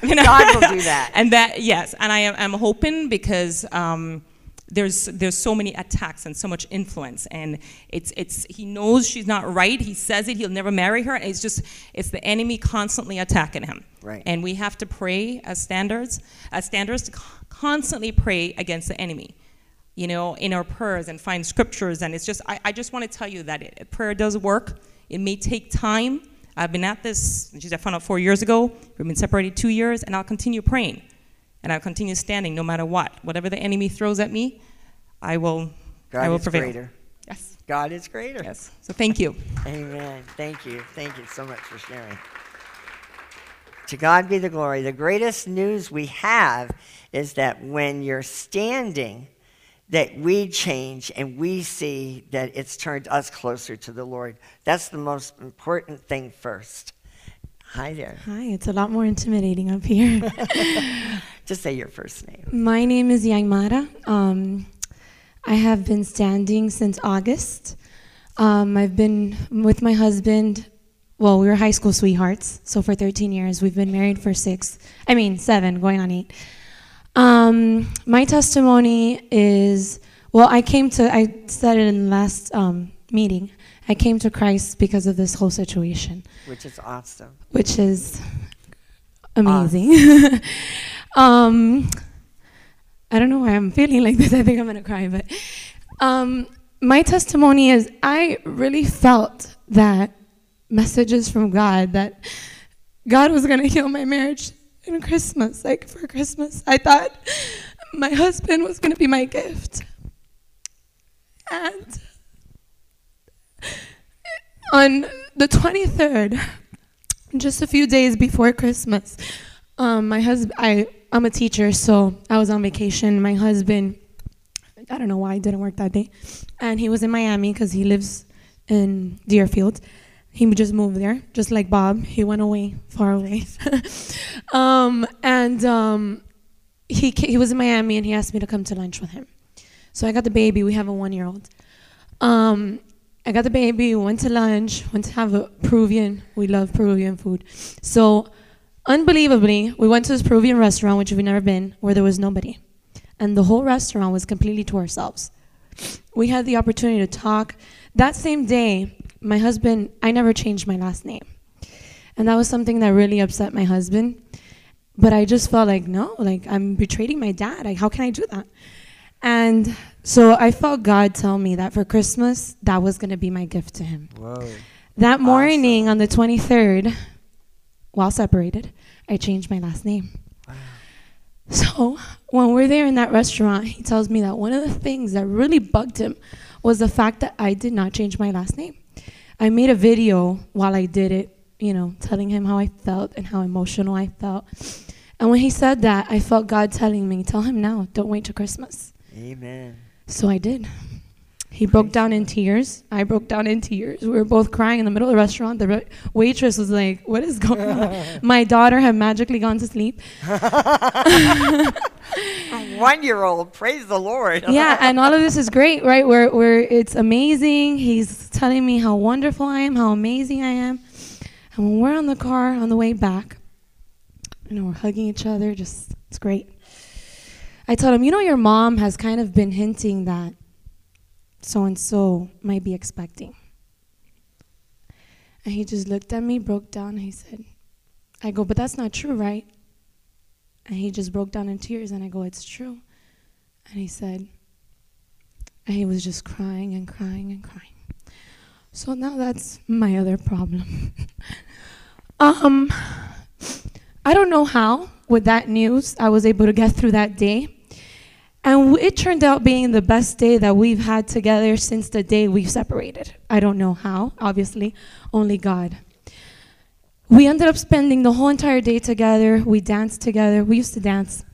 You know? God will do that. and that, yes, and I am I'm hoping because um, there's there's so many attacks and so much influence, and it's it's he knows she's not right. He says it. He'll never marry her. And it's just it's the enemy constantly attacking him. Right. And we have to pray as standers as standers to constantly pray against the enemy you know, in our prayers and find scriptures. And it's just, I, I just want to tell you that it, prayer does work. It may take time. I've been at this, geez, I found out four years ago. We've been separated two years, and I'll continue praying. And I'll continue standing no matter what. Whatever the enemy throws at me, I will, God I will is prevail. greater. Yes. God is greater. Yes. So thank you. Amen. Thank you. Thank you so much for sharing. To God be the glory. The greatest news we have is that when you're standing, that we change and we see that it's turned us closer to the Lord. That's the most important thing first. Hi there. Hi, it's a lot more intimidating up here. Just say your first name. My name is Yang Mara. Um, I have been standing since August. Um, I've been with my husband. Well, we were high school sweethearts, so for 13 years. We've been married for six. I mean, seven, going on eight. Um, my testimony is well, I came to. I said it in the last um, meeting. I came to Christ because of this whole situation Which is awesome. which is amazing. um, I don't know why I'm feeling like this. I think I'm gonna cry, but um, my testimony is I really felt that messages from God that God was gonna heal my marriage in Christmas, like for Christmas. I thought my husband was gonna be my gift, and on the 23rd, just a few days before Christmas, um, my husband, I, I'm a teacher, so I was on vacation. My husband, I don't know why, didn't work that day, and he was in Miami because he lives in Deerfield. He just moved there, just like Bob. He went away, far away. um, and um, he, he was in Miami, and he asked me to come to lunch with him. So I got the baby. We have a one-year-old. Um, I got the baby, went to lunch, went to have a Peruvian. We love Peruvian food. So, unbelievably, we went to this Peruvian restaurant, which we've never been, where there was nobody. And the whole restaurant was completely to ourselves. We had the opportunity to talk. That same day, my husband, I never changed my last name. And that was something that really upset my husband. But I just felt like, no, like I'm betraying my dad. Like, how can I do that? And so I felt God tell me that for Christmas, that was going to be my gift to him. Whoa. That morning on the 23rd, while separated, I changed my last name. So when we're there in that restaurant, he tells me that one of the things that really bugged him was the fact that I did not change my last name. I made a video while I did it, you know, telling him how I felt and how emotional I felt. And when he said that, I felt God telling me, tell him now, don't wait till Christmas. Amen. So I did. He broke down in tears. I broke down in tears. We were both crying in the middle of the restaurant. The re- waitress was like, What is going on? My daughter had magically gone to sleep. One year old, praise the Lord. yeah, and all of this is great, right? Where where it's amazing. He's telling me how wonderful I am, how amazing I am. And when we're on the car on the way back, you know, we're hugging each other, just it's great. I told him, you know, your mom has kind of been hinting that so and so might be expecting. And he just looked at me, broke down, and he said, I go, but that's not true, right? And he just broke down in tears, and I go, it's true. And he said, and he was just crying and crying and crying. So now that's my other problem. um, I don't know how, with that news, I was able to get through that day. And it turned out being the best day that we've had together since the day we separated. I don't know how, obviously, only God. We ended up spending the whole entire day together. We danced together. We used to dance.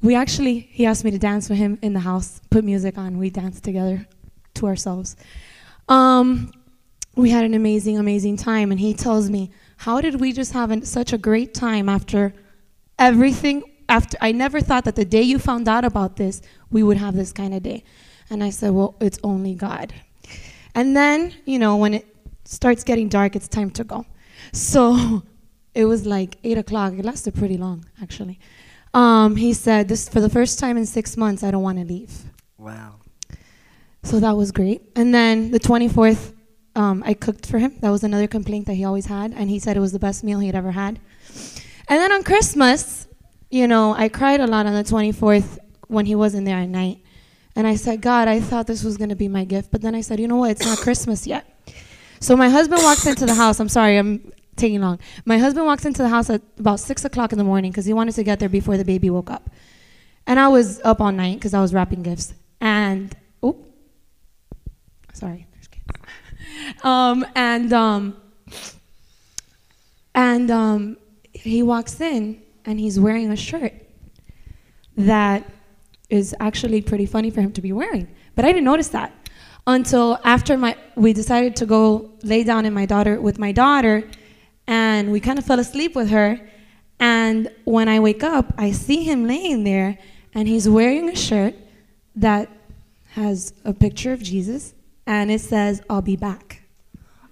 We actually, he asked me to dance with him in the house, put music on. We danced together to ourselves. Um, we had an amazing, amazing time. And he tells me, How did we just have an, such a great time after everything? After I never thought that the day you found out about this, we would have this kind of day. And I said, Well, it's only God. And then, you know, when it starts getting dark, it's time to go. So it was like eight o'clock. It lasted pretty long, actually. Um, he said, "This for the first time in six months, I don't want to leave." Wow. So that was great. And then the 24th, um, I cooked for him. That was another complaint that he always had, and he said it was the best meal he had ever had. And then on Christmas, you know, I cried a lot on the 24th when he wasn't there at night. And I said, God, I thought this was going to be my gift. But then I said, you know what? It's not Christmas yet. So my husband walks into the house. I'm sorry, I'm taking long. My husband walks into the house at about 6 o'clock in the morning because he wanted to get there before the baby woke up. And I was up all night because I was wrapping gifts. And, oh, sorry, there's kids. Um, and, um, and um, he walks in and he's wearing a shirt that is actually pretty funny for him to be wearing. But I didn't notice that until after my we decided to go lay down in my daughter with my daughter and we kind of fell asleep with her and when I wake up I see him laying there and he's wearing a shirt that has a picture of Jesus and it says I'll be back.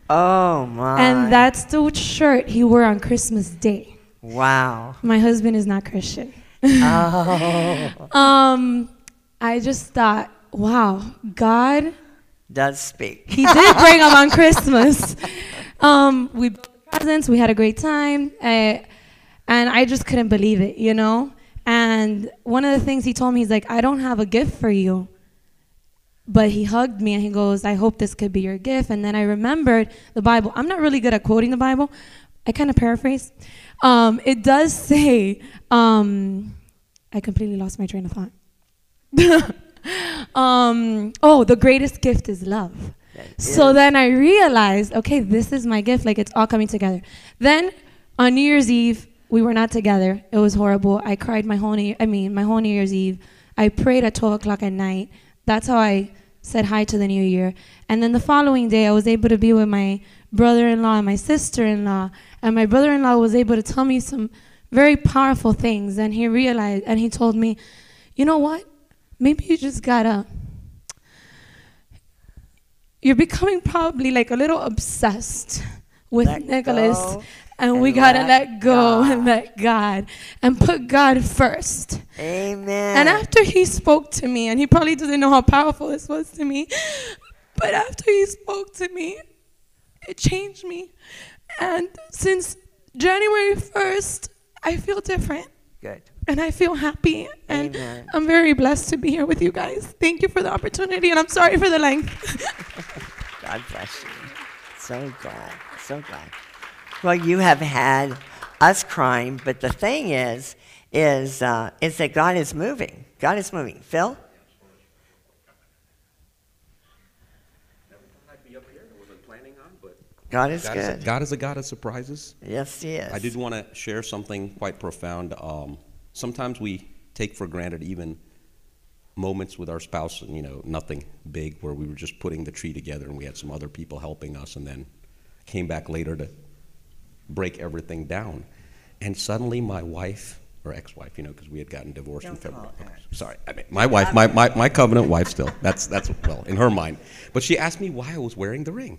Oh my. And that's the shirt he wore on Christmas Day. Wow. My husband is not Christian. Oh. um, I just thought, wow, God, Does speak. He did bring them on Christmas. Um, we bought presents, we had a great time, uh, and I just couldn't believe it, you know. And one of the things he told me, he's like, I don't have a gift for you. But he hugged me and he goes, I hope this could be your gift. And then I remembered the Bible. I'm not really good at quoting the Bible. I kind of paraphrase. Um, it does say, um, I completely lost my train of thought. um, oh, the greatest gift is love. So then I realized, okay, this is my gift. Like it's all coming together. Then on New Year's Eve, we were not together. It was horrible. I cried my whole New, I mean, my whole New Year's Eve. I prayed at 12 o'clock at night. That's how I said hi to the new year. And then the following day, I was able to be with my brother-in-law and my sister-in-law. And my brother-in-law was able to tell me some very powerful things. And he realized, and he told me, you know what? Maybe you just gotta you're becoming probably like a little obsessed with Let Nicholas. go And, we gotta let let go and let God and put God first. Amen. And after he spoke to me, and he probably doesn't know how powerful this was to me, but after he spoke to me, it changed me. And since January 1st, I feel different. Good. And I feel happy. And Amen. I'm very blessed to be here with you guys. Thank you for the opportunity, and I'm sorry for the length. God bless you. So glad. So glad. Well, you have had us crying, but the thing is, is uh, is that God is moving. God is moving. Phil. God is God good. Is a, God is a God of surprises. Yes, He is. I did want to share something quite profound. Um, sometimes we take for granted even moments with our spouse, and you know, nothing big, where we were just putting the tree together, and we had some other people helping us, and then came back later to break everything down. And suddenly, my wife or ex-wife, you know, because we had gotten divorced in February. Sorry, I mean, my wife, my, my, my covenant wife, still. That's that's well in her mind. But she asked me why I was wearing the ring.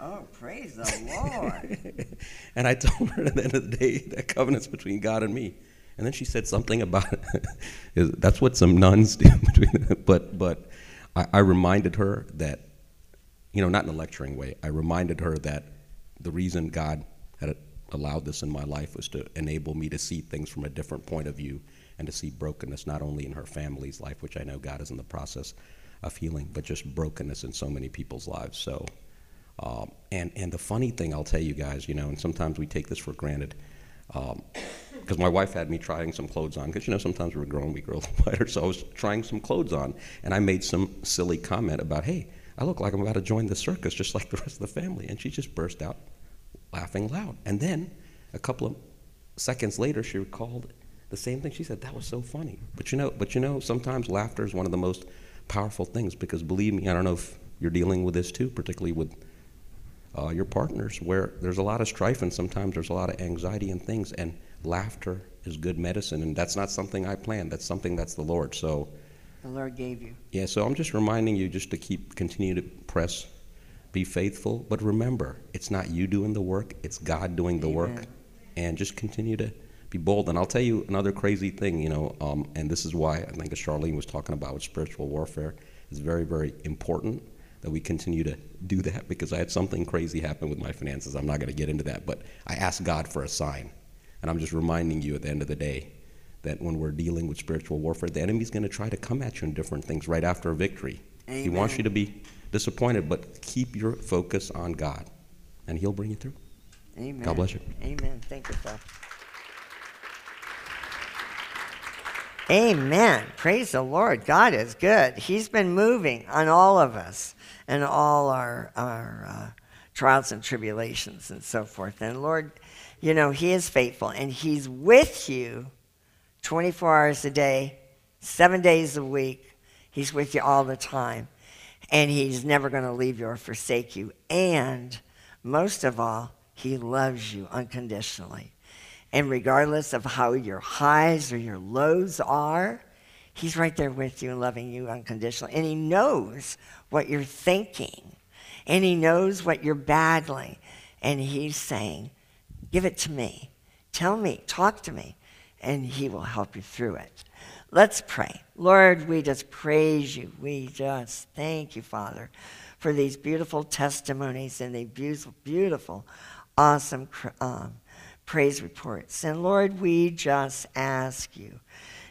Oh, praise the Lord. and I told her at the end of the day that covenant's between God and me. And then she said something about is- that's what some nuns do. between- but but I, I reminded her that, you know, not in a lecturing way. I reminded her that the reason God had allowed this in my life was to enable me to see things from a different point of view and to see brokenness not only in her family's life, which I know God is in the process of healing, but just brokenness in so many people's lives. So, um, and and the funny thing I'll tell you guys, you know, and sometimes we take this for granted, because my wife had me trying some clothes on, because you know sometimes we're grown, we grow a little wider. So I was trying some clothes on, and I made some silly comment about, hey, I look like I'm about to join the circus, just like the rest of the family, and she just burst out laughing loud. And then a couple of seconds later, she recalled the same thing. She said, "That was so funny." But you know, but you know, sometimes laughter is one of the most powerful things because believe me, I don't know if you're dealing with this too, particularly with uh, your partners, where there's a lot of strife and sometimes there's a lot of anxiety and things, and laughter is good medicine. And that's not something I planned. That's something that's the Lord. So. The Lord gave you. Yeah, so I'm just reminding you just to keep continue to press, be faithful, but remember, it's not you doing the work, it's God doing the work. And just continue to be bold. And I'll tell you another crazy thing, you know, um, and this is why I think as Charlene was talking about with spiritual warfare, is very, very important that we continue to do that because I had something crazy happen with my finances. I'm not going to get into that, but I asked God for a sign. And I'm just reminding you at the end of the day that when we're dealing with spiritual warfare, the enemy's going to try to come at you in different things right after a victory. He wants you to be disappointed, but keep your focus on God, and He'll bring you through. Amen. God bless you. Amen. Thank you, Phil. Amen. Praise the Lord. God is good. He's been moving on all of us and all our, our uh, trials and tribulations and so forth. And Lord, you know, He is faithful and He's with you 24 hours a day, seven days a week. He's with you all the time. And He's never going to leave you or forsake you. And most of all, He loves you unconditionally. And regardless of how your highs or your lows are, He's right there with you loving you unconditionally. And He knows what you're thinking. And He knows what you're battling. And He's saying, Give it to me. Tell me. Talk to me. And He will help you through it. Let's pray. Lord, we just praise you. We just thank you, Father, for these beautiful testimonies and the beautiful, beautiful, awesome um, praise reports. And Lord, we just ask you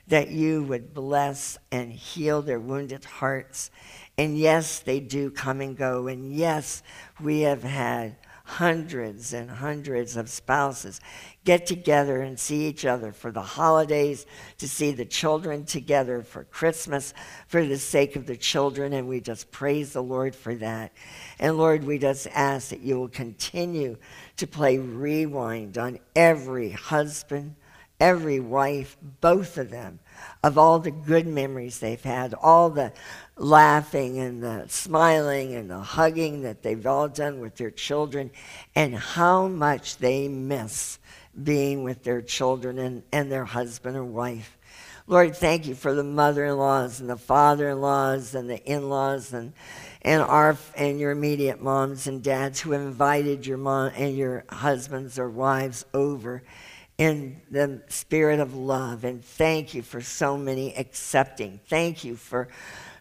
that you would bless and heal their wounded hearts. And yes, they do come and go. And yes, we have had hundreds and hundreds of spouses get together and see each other for the holidays, to see the children together for Christmas, for the sake of the children. And we just praise the Lord for that. And Lord, we just ask that you will continue to play rewind on every husband, every wife, both of them, of all the good memories they've had, all the laughing and the smiling and the hugging that they've all done with their children, and how much they miss being with their children and, and their husband or wife. Lord, thank you for the mother-in-laws and the father-in-laws and the in-laws and and our and your immediate moms and dads who invited your mom and your husbands or wives over in the spirit of love. And thank you for so many accepting. Thank you for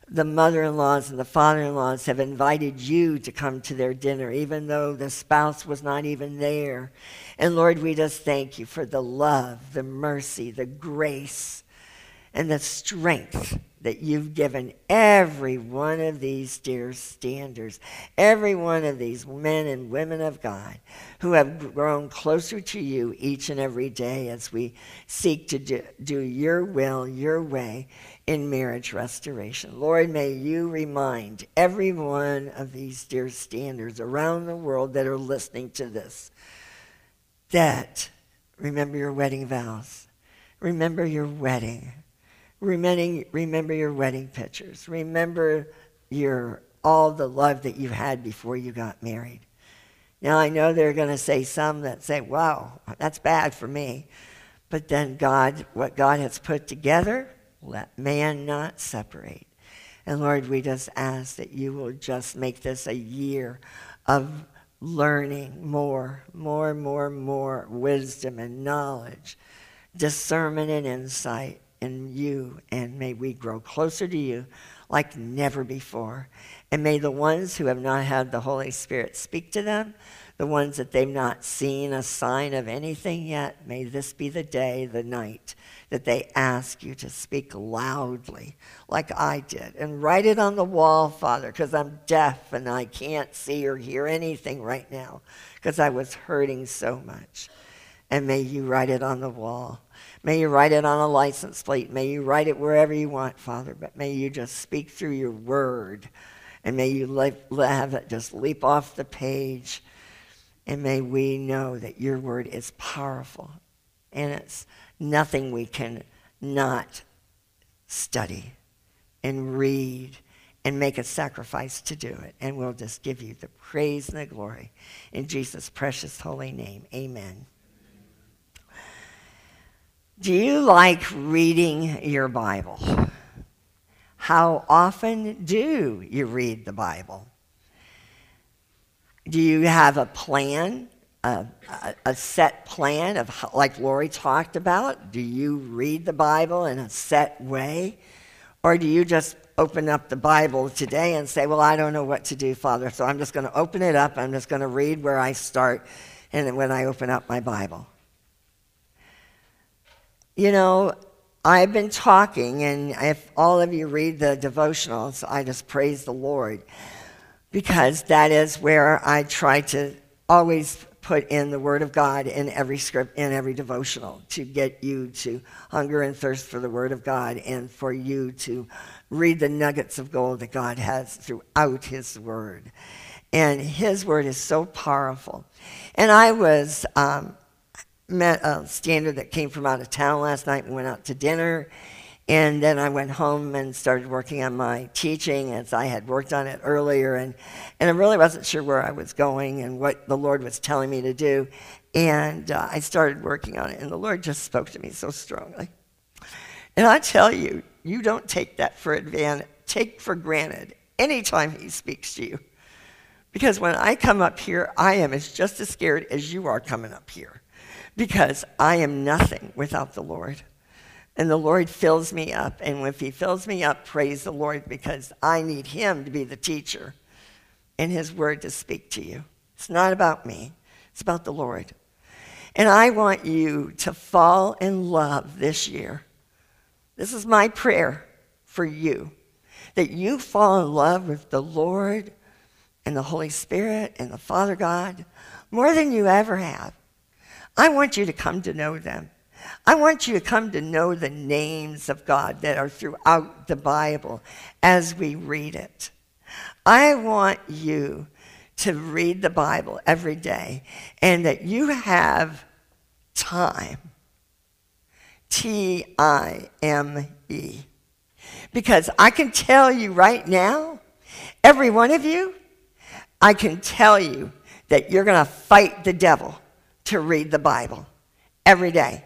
the mother in laws and the father in laws have invited you to come to their dinner, even though the spouse was not even there. And Lord, we just thank you for the love, the mercy, the grace, and the strength that you've given every one of these dear standers, every one of these men and women of God who have grown closer to you each and every day as we seek to do, do your will, your way in marriage restoration. Lord, may you remind every one of these dear standers around the world that are listening to this that remember your wedding vows, remember your wedding. Remembering, remember your wedding pictures. Remember your all the love that you had before you got married. Now I know there are going to say some that say, "Wow, that's bad for me," but then God, what God has put together, let man not separate. And Lord, we just ask that you will just make this a year of learning more, more, more, more wisdom and knowledge discernment and insight in you, and may we grow closer to you like never before. And may the ones who have not had the Holy Spirit speak to them, the ones that they've not seen a sign of anything yet, may this be the day, the night that they ask you to speak loudly, like I did, and write it on the wall, Father, because I'm deaf and I can't see or hear anything right now because I was hurting so much. And may you write it on the wall. May you write it on a license plate. May you write it wherever you want, Father, but may you just speak through your word. And may you let, have it just leap off the page. And may we know that your word is powerful and it's nothing we can not study and read and make a sacrifice to do it. And we'll just give you the praise and the glory. In Jesus' precious holy name, amen. Do you like reading your Bible? How often do you read the Bible? Do you have a plan, a, a, set plan of, how, like Lori talked about? Do you read the Bible in a set way? Or do you just open up the Bible today and say, Well, I don't know what to do, Father, so I'm just going to open it up. I'm just going to read where I start and when I open up my Bible? You know, I've been talking, and if all of you read the devotionals, I just praise the Lord because that is where I try to always put in the Word of God in every script, in every devotional, to get you to hunger and thirst for the Word of God and for you to read the nuggets of gold that God has throughout His Word. And His Word is so powerful. And I was um, met a stander that came from out of town last night. We went out to dinner, and then I went home and started working on my teaching as I had worked on it earlier. And, and I really wasn't sure where I was going and what the Lord was telling me to do. And uh, I started working on it, and the Lord just spoke to me so strongly. And I tell you, you don't take that for advantage, take for granted anytime He speaks to you. Because when I come up here, I am as just as scared as you are coming up here because I am nothing without the Lord. And the Lord fills me up. And if He fills me up, praise the Lord because I need Him to be the teacher and His word to speak to you. It's not about me, it's about the Lord. And I want you to fall in love this year. This is my prayer for you that you fall in love with the Lord and the Holy Spirit and the Father God more than you ever have. I want you to come to know them. I want you to come to know the names of God that are throughout the Bible as we read it. I want you to read the Bible every day and that you have time. T I M E. Because I can tell you right now, every one of you, I can tell you that you're going to fight the devil to read the Bible every day.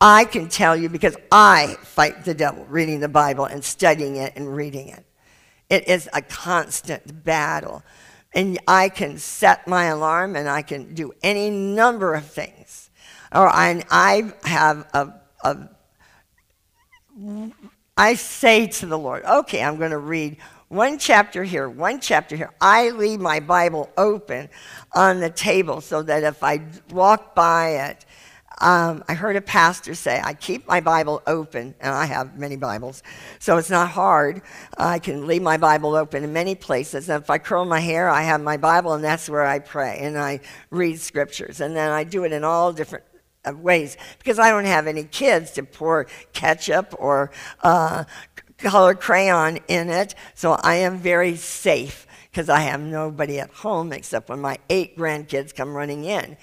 I can tell you because I fight the devil reading the Bible and studying it and reading it. It is a constant battle. And I can set my alarm and I can do any number of things. Or I, I have a, a, I say to the Lord, okay, I'm going to read one chapter here, one chapter here. I leave my Bible open on the table so that if I walk by it, um, I heard a pastor say, I keep my Bible open, and I have many Bibles, so it's not hard. I can leave my Bible open in many places. And if I curl my hair, I have my Bible, and that's where I pray and I read scriptures. And then I do it in all different uh, ways because I don't have any kids to pour ketchup or uh, color crayon in it, so I am very safe because I have nobody at home except when my eight grandkids come running in.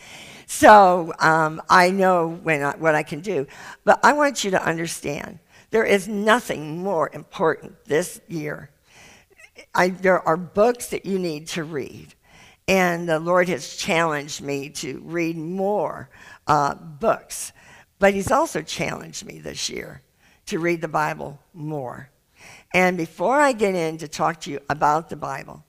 So um, I know when I, what I can do. But I want you to understand there is nothing more important this year. I, there are books that you need to read. And the Lord has challenged me to read more uh, books. But He's also challenged me this year to read the Bible more. And before I get in to talk to you about the Bible,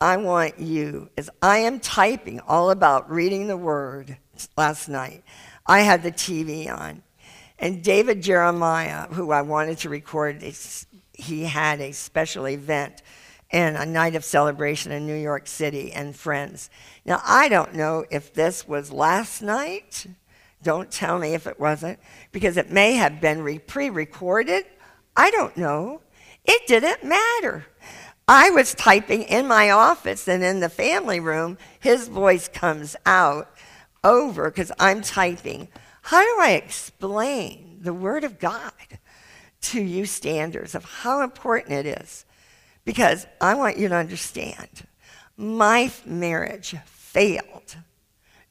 I want you, as I am typing all about reading the Word last night, I had the TV on. And David Jeremiah, who I wanted to record, he had a special event and a night of celebration in New York City and friends. Now, I don't know if this was last night. Don't tell me if it wasn't, because it may have been pre recorded. I don't know. It didn't matter. I was typing in my office and in the family room, his voice comes out over because I'm typing. How do I explain the Word of God to you, standers, of how important it is? Because I want you to understand my marriage failed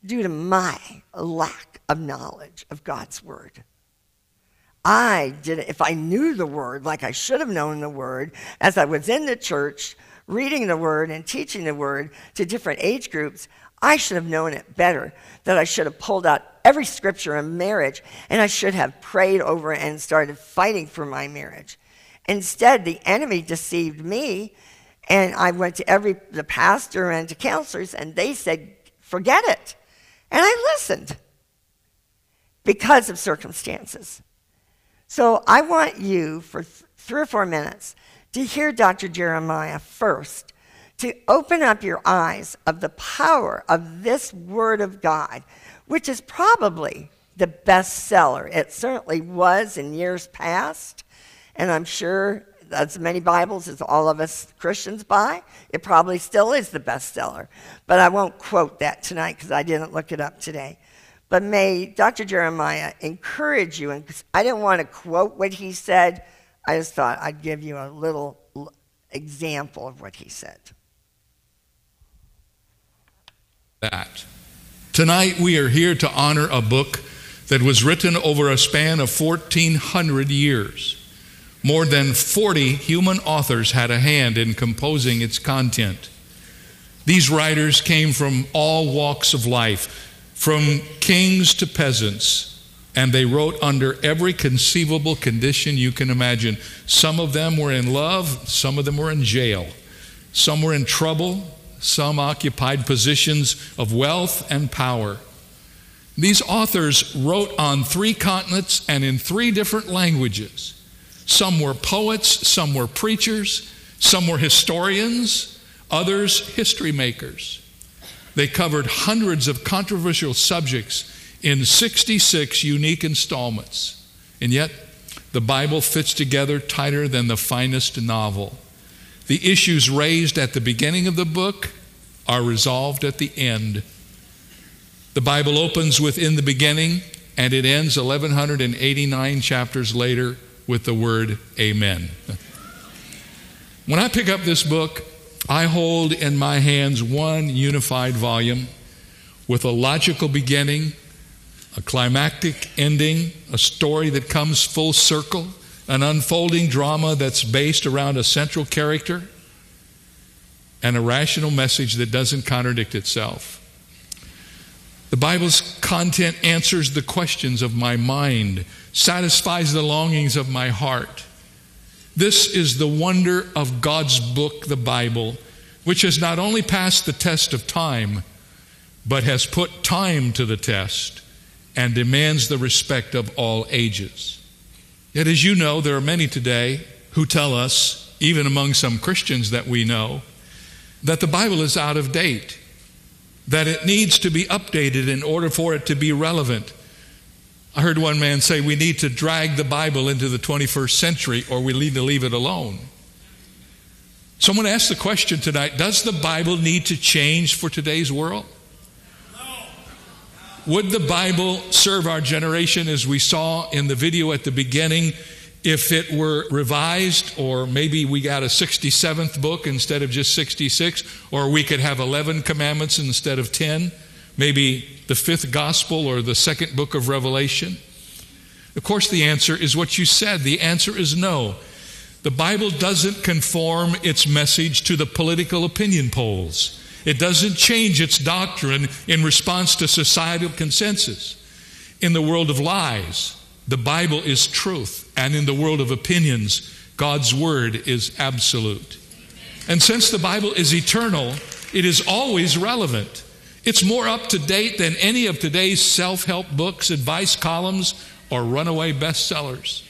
due to my lack of knowledge of God's Word. I did it, if I knew the word like I should have known the word, as I was in the church reading the word and teaching the word to different age groups, I should have known it better. That I should have pulled out every scripture in marriage and I should have prayed over and started fighting for my marriage. Instead, the enemy deceived me, and I went to every the pastor and to counselors, and they said, "Forget it," and I listened because of circumstances. So I want you for th- three or four minutes to hear Dr. Jeremiah first, to open up your eyes of the power of this Word of God, which is probably the best seller. It certainly was in years past, and I'm sure as many Bibles as all of us Christians buy, it probably still is the bestseller. But I won't quote that tonight because I didn't look it up today. But may Dr. Jeremiah encourage you, and I didn't want to quote what he said, I just thought I'd give you a little example of what he said. that. Tonight we are here to honor a book that was written over a span of 1400 years. More than 40 human authors had a hand in composing its content. These writers came from all walks of life, from kings to peasants, and they wrote under every conceivable condition you can imagine. Some of them were in love, some of them were in jail, some were in trouble, some occupied positions of wealth and power. These authors wrote on three continents and in three different languages. Some were poets, some were preachers, some were historians, others history makers. They covered hundreds of controversial subjects in 66 unique installments. And yet, the Bible fits together tighter than the finest novel. The issues raised at the beginning of the book are resolved at the end. The Bible opens with in the beginning and it ends 1189 chapters later with the word amen. When I pick up this book, I hold in my hands one unified volume with a logical beginning, a climactic ending, a story that comes full circle, an unfolding drama that's based around a central character, and a rational message that doesn't contradict itself. The Bible's content answers the questions of my mind, satisfies the longings of my heart. This is the wonder of God's book, the Bible, which has not only passed the test of time, but has put time to the test and demands the respect of all ages. Yet, as you know, there are many today who tell us, even among some Christians that we know, that the Bible is out of date, that it needs to be updated in order for it to be relevant. I heard one man say we need to drag the Bible into the 21st century or we need to leave it alone. Someone asked the question tonight Does the Bible need to change for today's world? Would the Bible serve our generation as we saw in the video at the beginning if it were revised, or maybe we got a 67th book instead of just 66, or we could have 11 commandments instead of 10, maybe the fifth gospel or the second book of Revelation? Of course, the answer is what you said. The answer is no. The Bible doesn't conform its message to the political opinion polls. It doesn't change its doctrine in response to societal consensus. In the world of lies, the Bible is truth, and in the world of opinions, God's Word is absolute. And since the Bible is eternal, it is always relevant. It's more up to date than any of today's self help books, advice columns, or runaway bestsellers.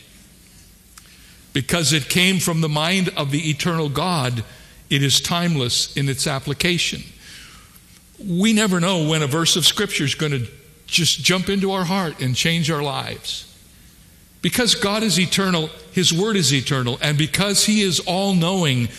Because it came from the mind of the eternal God, it is timeless in its application. We never know when a verse of Scripture is going to just jump into our heart and change our lives. Because God is eternal, His Word is eternal, and because He is all knowing,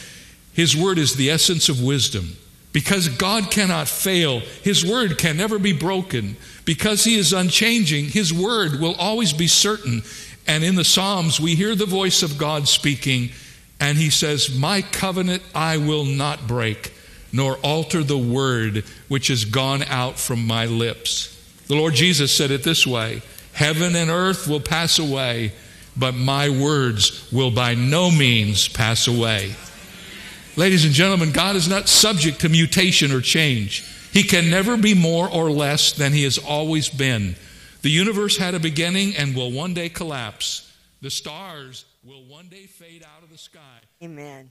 His Word is the essence of wisdom. Because God cannot fail, His Word can never be broken. Because He is unchanging, His Word will always be certain. And in the Psalms, we hear the voice of God speaking, and He says, My covenant I will not break, nor alter the word which has gone out from my lips. The Lord Jesus said it this way Heaven and earth will pass away, but my words will by no means pass away. Ladies and gentlemen, God is not subject to mutation or change. He can never be more or less than He has always been. The universe had a beginning and will one day collapse. The stars will one day fade out of the sky. Amen.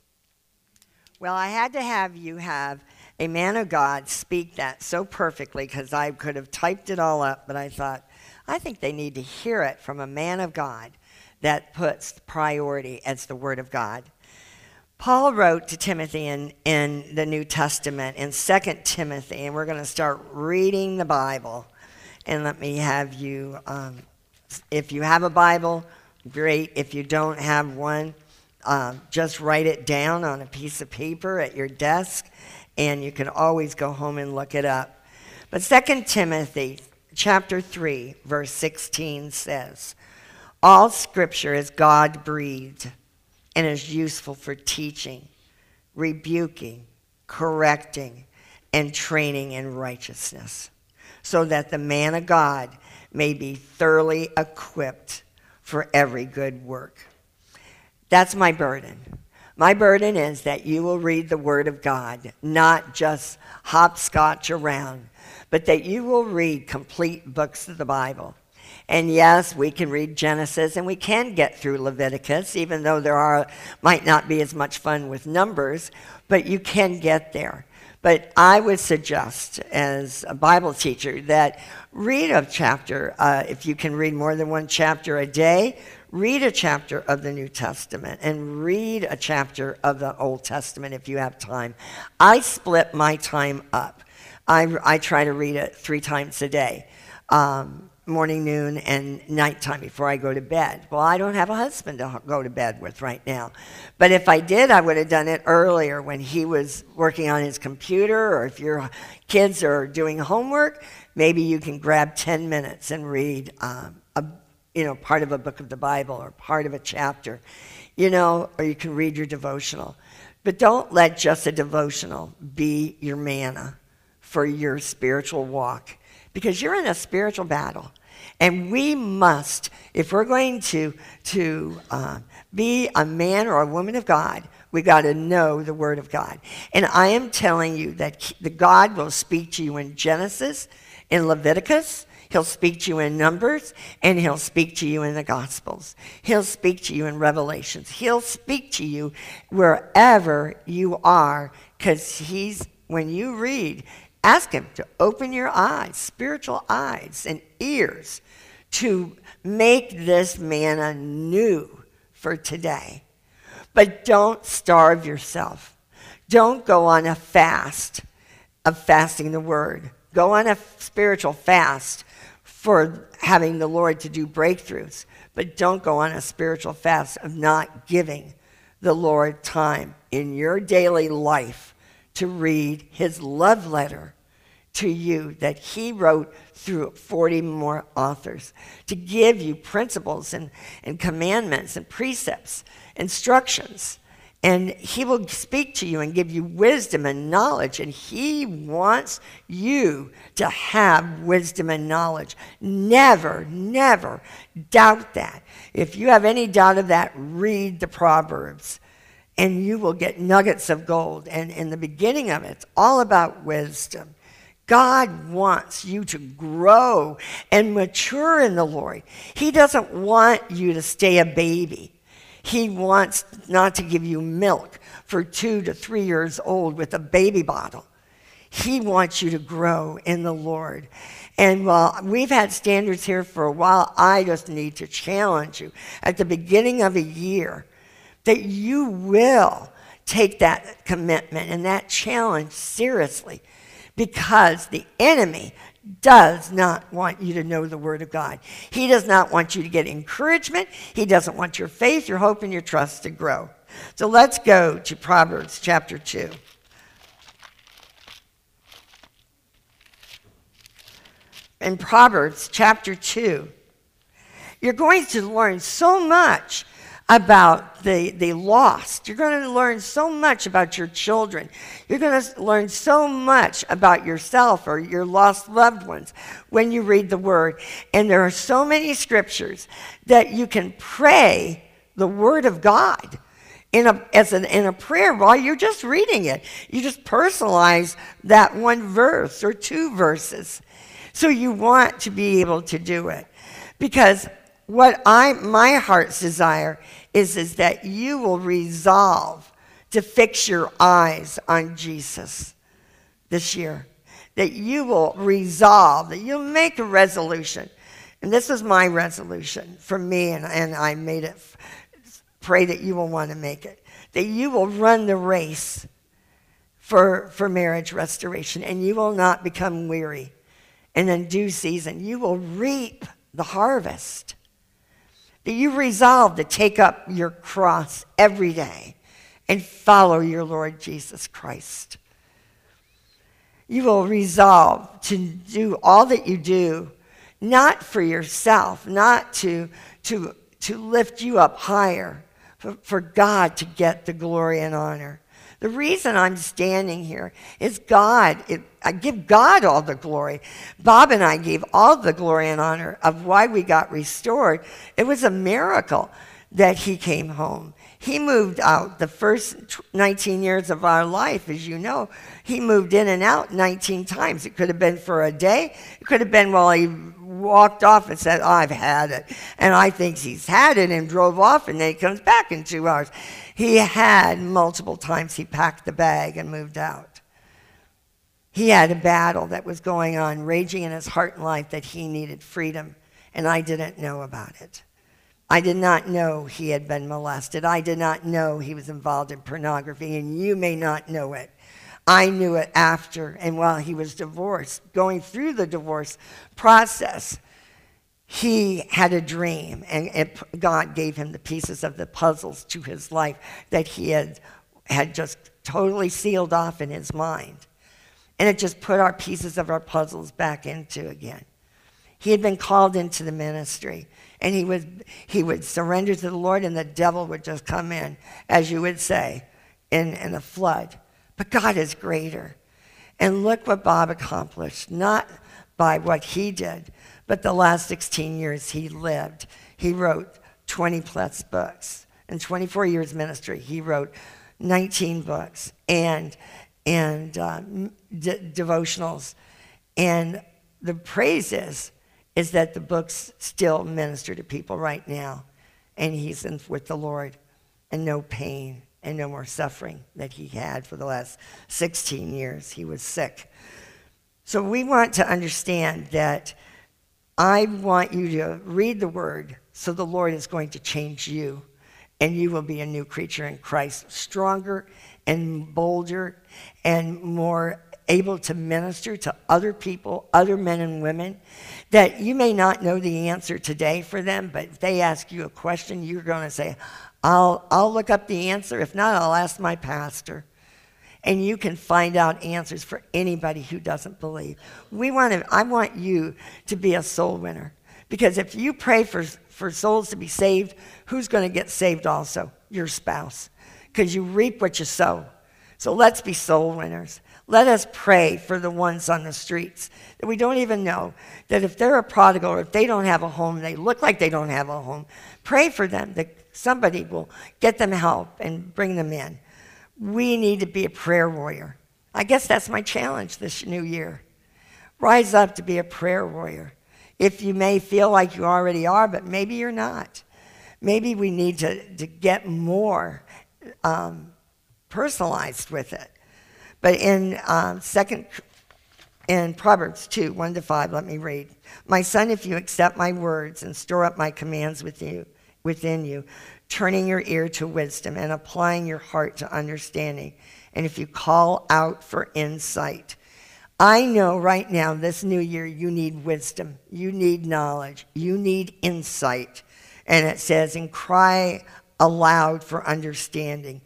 Well, I had to have you have a man of God speak that so perfectly because I could have typed it all up, but I thought, I think they need to hear it from a man of God that puts priority as the Word of God. Paul wrote to Timothy in, in the New Testament in 2 Timothy, and we're going to start reading the Bible. And let me have you, um, if you have a Bible, great. If you don't have one, uh, just write it down on a piece of paper at your desk, and you can always go home and look it up. But 2 Timothy chapter 3, verse 16 says, All scripture is God breathed and is useful for teaching, rebuking, correcting, and training in righteousness, so that the man of God may be thoroughly equipped for every good work. That's my burden. My burden is that you will read the Word of God, not just hopscotch around, but that you will read complete books of the Bible. And yes, we can read Genesis and we can get through Leviticus, even though there are might not be as much fun with numbers, but you can get there. But I would suggest, as a Bible teacher, that read a chapter. Uh, if you can read more than one chapter a day, read a chapter of the New Testament and read a chapter of the Old Testament if you have time. I split my time up. I, I try to read it three times a day. Um, morning, noon, and nighttime before I go to bed. Well, I don't have a husband to go to bed with right now. But if I did, I would have done it earlier when he was working on his computer, or if your kids are doing homework, maybe you can grab 10 minutes and read um, a, you know, part of a book of the Bible or part of a chapter, you know, or you can read your devotional. But don't let just a devotional be your manna for your spiritual walk because you're in a spiritual battle. And we must, if we're going to, to uh, be a man or a woman of God, we got to know the Word of God. And I am telling you that the God will speak to you in Genesis, in Leviticus, He'll speak to you in Numbers, and He'll speak to you in the Gospels. He'll speak to you in Revelations. He'll speak to you wherever you are, because He's, when you read, ask Him to open your eyes, spiritual eyes and ears, to make this manna new for today. But don't starve yourself. Don't go on a fast of fasting the word. Go on a spiritual fast for having the Lord to do breakthroughs. But don't go on a spiritual fast of not giving the Lord time in your daily life to read his love letter to you that he wrote through 40 more authors to give you principles and, and commandments and precepts, instructions. And he will speak to you and give you wisdom and knowledge. And he wants you to have wisdom and knowledge. Never, never doubt that. If you have any doubt of that, read the Proverbs and you will get nuggets of gold. And in the beginning of it, it's all about wisdom. God wants you to grow and mature in the Lord. He doesn't want you to stay a baby. He wants not to give you milk for two to three years old with a baby bottle. He wants you to grow in the Lord. And while we've had standers here for a while, I just need to challenge you at the beginning of a year that you will take that commitment and that challenge seriously because the enemy does not want you to know the Word of God. He does not want you to get encouragement. He doesn't want your faith, your hope, and your trust to grow. So let's go to Proverbs chapter 2. In Proverbs chapter 2, you're going to learn so much about the, the lost. You're going to learn so much about your children. You're going to learn so much about yourself or your lost loved ones when you read the Word. And there are so many scriptures that you can pray the Word of God in a, as an, in a prayer while you're just reading it. You just personalize that one verse or two verses. So you want to be able to do it. Because what I my heart's desire is, is that you will resolve to fix your eyes on Jesus this year. That you will resolve, that you'll make a resolution. And this was my resolution for me, and, and I made it. Pray that you will want to make it. That you will run the race for, for marriage restoration, and you will not become weary. And in due season, you will reap the harvest that you resolve to take up your cross every day and follow your Lord Jesus Christ. You will resolve to do all that you do, not for yourself, not to, to, to lift you up higher, but for God to get the glory and honor. The reason I'm standing here is God. It, I give God all the glory. Bob and I gave all the glory and honor of why we got restored. It was a miracle that he came home. He moved out the first 19 years of our life, as you know. He moved in and out 19 times. It could have been for a day. It could have been while he walked off and said, I've had it. And I think he's had it and drove off, and then he comes back in two hours. He had multiple times he packed the bag and moved out. He had a battle that was going on, raging in his heart and life that he needed freedom, and I didn't know about it. I did not know he had been molested. I did not know he was involved in pornography, and you may not know it. I knew it after and while he was divorced, going through the divorce process. He had a dream, and it, God gave him the pieces of the puzzles to his life that he had, had just totally sealed off in his mind. And it just put our pieces of our puzzles back into again. He had been called into the ministry and he would, he would surrender to the Lord, and the devil would just come in, as you would say, in, in a flood. But God is greater. And look what Bob accomplished, not by what he did, but the last 16 years he lived. He wrote 20 plus books. In 24 years ministry, he wrote 19 books and, and uh, devotionals. And the praise is, is that the books still minister to people right now. And he's in, with the Lord and no pain and no more suffering that he had for the last 16 years. He was sick. So we want to understand that I want you to read the word so the Lord is going to change you and you will be a new creature in Christ, stronger and bolder and more able to minister to other people, other men and women, that you may not know the answer today for them, but if they ask you a question, you're going to say, I'll, I'll look up the answer. If not, I'll ask my pastor. And you can find out answers for anybody who doesn't believe. We want to, I want you to be a soul winner. Because if you pray for, for souls to be saved, who's going to get saved also? Your spouse. Because you reap what you sow. So let's be soul winners. Let us pray for the ones on the streets that we don't even know. That if they're a prodigal or if they don't have a home, they look like they don't have a home, pray for them that somebody will get them help and bring them in. We need to be a prayer warrior. I guess that's my challenge this new year. Rise up to be a prayer warrior. If you may feel like you already are, but maybe you're not. Maybe we need to, to get more um, personalized with it. But in um, second, in Proverbs 2 1 to 5, let me read. My son, if you accept my words and store up my commands with you, within you, turning your ear to wisdom and applying your heart to understanding, and if you call out for insight, I know right now, this new year, you need wisdom, you need knowledge, you need insight. And it says, and cry aloud for understanding.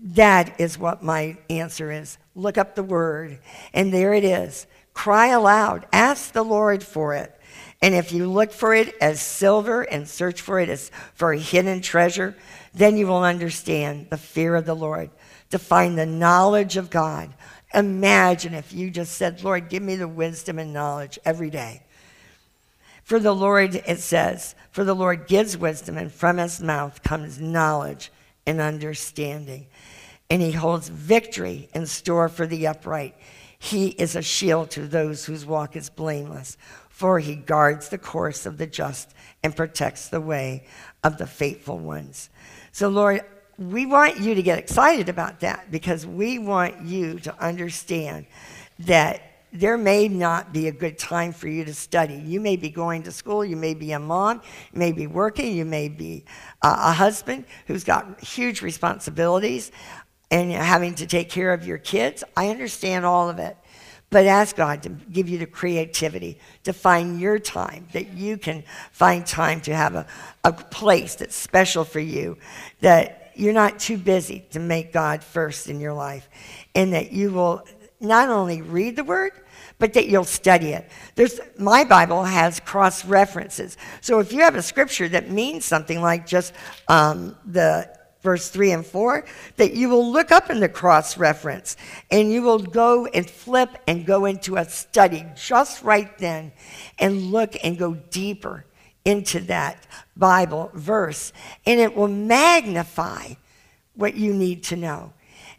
That is what my answer is. Look up the word, and there it is. Cry aloud, ask the Lord for it. And if you look for it as silver and search for it as for a hidden treasure, then you will understand the fear of the Lord, to find the knowledge of God. Imagine if you just said, Lord, give me the wisdom and knowledge every day. For the Lord, it says, for the Lord gives wisdom, and from his mouth comes knowledge and understanding. And he holds victory in store for the upright. He is a shield to those whose walk is blameless, for he guards the course of the just and protects the way of the faithful ones. So, Lord, we want you to get excited about that because we want you to understand that there may not be a good time for you to study. You may be going to school, you may be a mom, you may be working, you may be uh, a husband who's got huge responsibilities and having to take care of your kids. I understand all of it. But ask God to give you the creativity to find your time, that you can find time to have a, a place that's special for you, that you're not too busy to make God first in your life, and that you will not only read the word, but that you'll study it. There's, my Bible has cross references. So if you have a scripture that means something like just um, the verse 3 and 4, that you will look up in the cross reference and you will go and flip and go into a study just right then and look and go deeper into that Bible verse. And it will magnify what you need to know.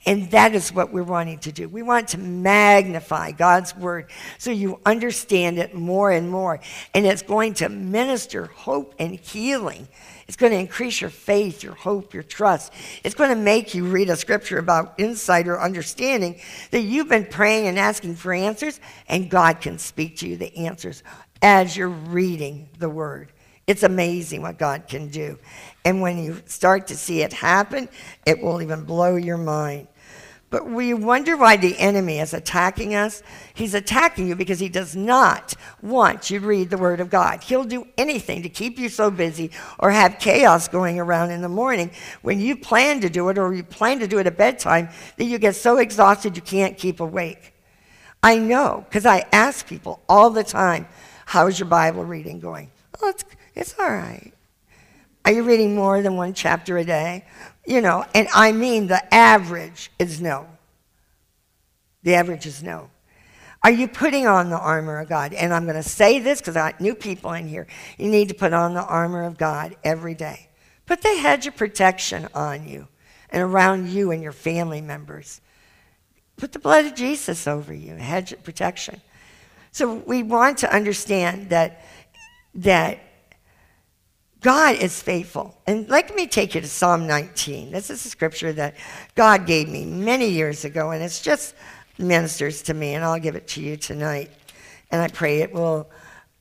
And that is what we're wanting to do. We want to magnify God's word so you understand it more and more. And it's going to minister hope and healing. It's going to increase your faith, your hope, your trust. It's going to make you read a scripture about insight or understanding that you've been praying and asking for answers, and God can speak to you the answers as you're reading the word. It's amazing what God can do. And when you start to see it happen, it will even blow your mind. But we wonder why the enemy is attacking us. He's attacking you because he does not want you to read the Word of God. He'll do anything to keep you so busy or have chaos going around in the morning when you plan to do it or you plan to do it at bedtime that you get so exhausted you can't keep awake. I know because I ask people all the time, How's your Bible reading going? Oh, it's, it's all right. Are you reading more than one chapter a day? You know, and I mean the average is no. The average is no. Are you putting on the armor of God? And I'm going to say this because I got new people in here. You need to put on the armor of God every day. Put the hedge of protection on you and around you and your family members. Put the blood of Jesus over you, hedge of protection. So we want to understand that that God is faithful. And let me take you to Psalm 19. This is a scripture that God gave me many years ago, and it's just ministers to me, and I'll give it to you tonight. And I pray it will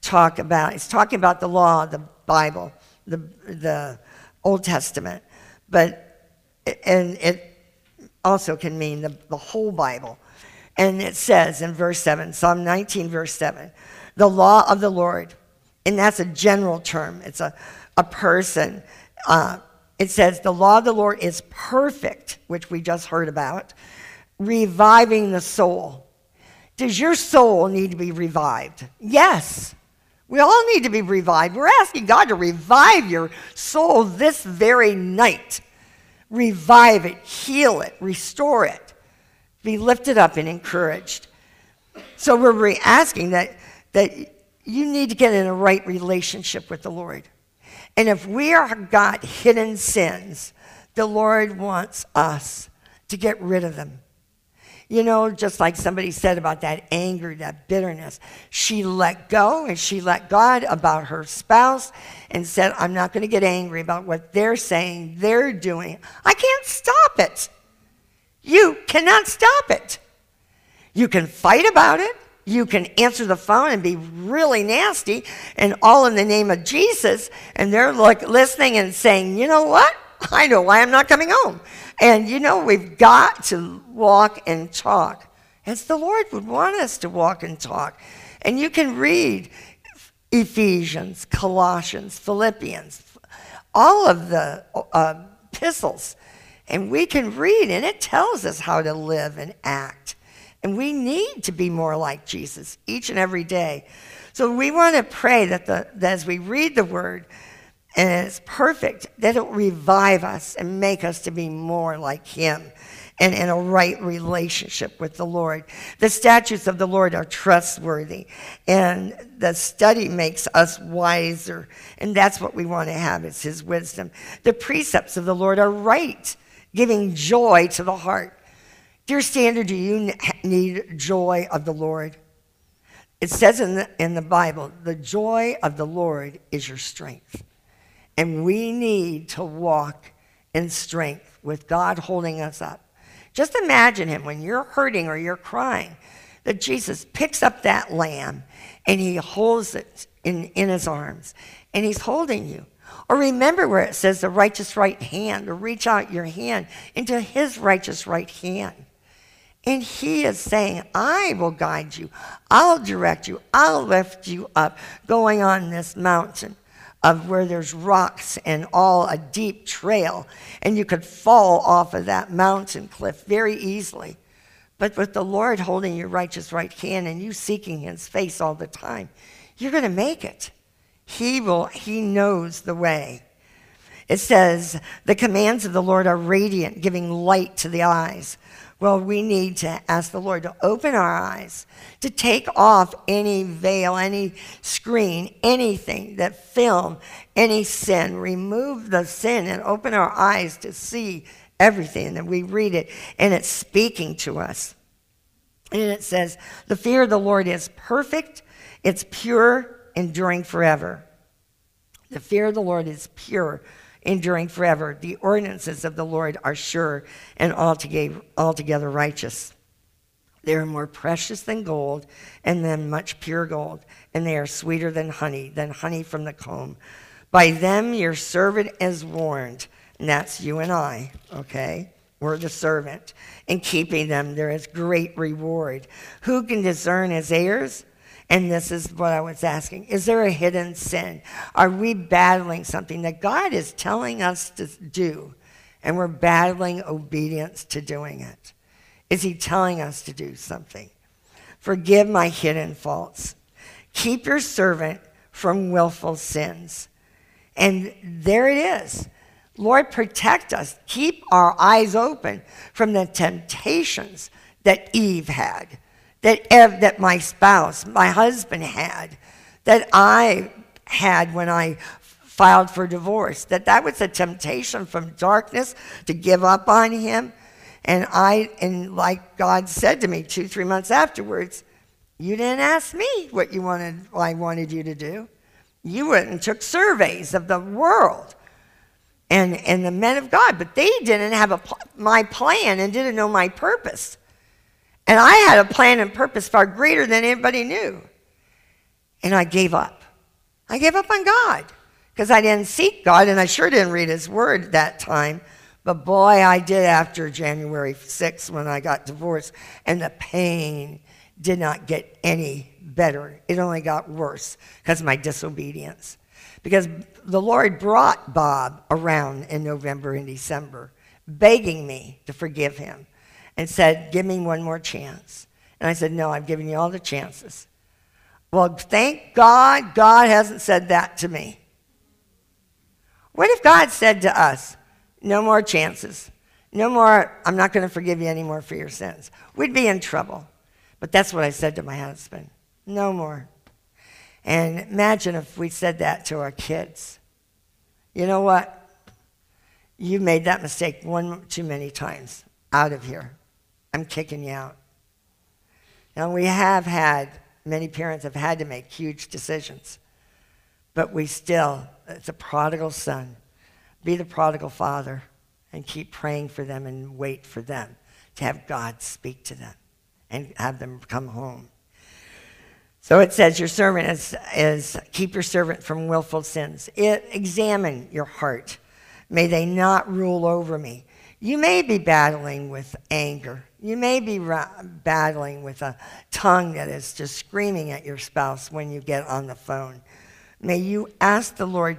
talk about, it's talking about the law, the Bible, the, the Old Testament, but, and it also can mean the, the whole Bible. And it says in verse 7, Psalm 19, verse 7, the law of the Lord, and that's a general term, it's a a person. Uh, it says, The law of the Lord is perfect, which we just heard about, reviving the soul. Does your soul need to be revived? Yes. We all need to be revived. We're asking God to revive your soul this very night. Revive it, heal it, restore it, be lifted up and encouraged. So we're asking that, that you need to get in a right relationship with the Lord. And if we are got hidden sins, the Lord wants us to get rid of them. You know, just like somebody said about that anger, that bitterness. She let go and she let God about her spouse and said, I'm not going to get angry about what they're saying, they're doing. I can't stop it. You cannot stop it. You can fight about it, you can answer the phone and be really nasty and all in the name of Jesus. And they're like listening and saying, you know what? I know why I'm not coming home. And you know, we've got to walk and talk as the Lord would want us to walk and talk. And you can read Ephesians, Colossians, Philippians, all of the uh, epistles. And we can read, and it tells us how to live and act. And we need to be more like Jesus each and every day. So we want to pray that, the, that as we read the word, and it's perfect, that it will revive us and make us to be more like him and in a right relationship with the Lord. The statutes of the Lord are trustworthy, and the study makes us wiser, and that's what we want to have is his wisdom. The precepts of the Lord are right, giving joy to the heart. Dear Stander, do you need joy of the Lord? It says in the, in the Bible, the joy of the Lord is your strength. And we need to walk in strength with God holding us up. Just imagine him when you're hurting or you're crying, that Jesus picks up that lamb and he holds it in, in his arms and he's holding you. Or remember where it says the righteous right hand, or reach out your hand into his righteous right hand. And he is saying, I will guide you, I'll direct you, I'll lift you up going on this mountain of where there's rocks and all a deep trail, and you could fall off of that mountain cliff very easily. But with the Lord holding your righteous right hand and you seeking his face all the time, you're going to make it. He will, he knows the way. It says, the commands of the Lord are radiant, giving light to the eyes. Well, we need to ask the Lord to open our eyes, to take off any veil, any screen, anything that film any sin. Remove the sin and open our eyes to see everything. And we read it and it's speaking to us. And it says, The fear of the Lord is perfect, it's pure, enduring forever. The fear of the Lord is pure, enduring forever. The ordinances of the Lord are sure and altogether, righteous. They are more precious than gold and than much pure gold, and they are sweeter than honey, than honey from the comb. By them your servant is warned, and that's you and I, okay? We're the servant. In keeping them, there is great reward. Who can discern his heirs? And this is what I was asking Is there a hidden sin? Are we battling something that God is telling us to do, and we're battling obedience to doing it? Is He telling us to do something? Forgive my hidden faults. Keep your servant from willful sins. And there it is. Lord, protect us. Keep our eyes open from the temptations that Eve had that, Ev, that my spouse, my husband had, that I had when I filed for divorce, that that was a temptation from darkness to give up on him. And I, and like God said to me two, three months afterwards, you didn't ask me what you wanted, I wanted you to do. You went and took surveys of the world and, and the men of God, but they didn't have a, my plan and didn't know my purpose. And I had a plan and purpose far greater than anybody knew. And I gave up. I gave up on God because I didn't seek God and I sure didn't read His Word that time. But boy, I did after January 6th when I got divorced. And the pain did not get any better, it only got worse because of my disobedience. Because the Lord brought Bob around in November and December, begging me to forgive him and said, Give me one more chance. And I said, No, I've given you all the chances. Well, thank God, God hasn't said that to me. What if God said to us, No more chances? No more, I'm not going to forgive you anymore for your sins. We'd be in trouble. But that's what I said to my husband. No more. And imagine if we said that to our kids. You know what? You made that mistake one too many times. Out of here. I'm kicking you out. Now, we have had, many parents have had to make huge decisions, but we still, it's a prodigal son. Be the prodigal father and keep praying for them and wait for them to have God speak to them and have them come home. So it says, Your servant is, is keep your servant from willful sins. It, examine your heart. May they not rule over me. You may be battling with anger. You may be ra- battling with a tongue that is just screaming at your spouse when you get on the phone. May you ask the Lord,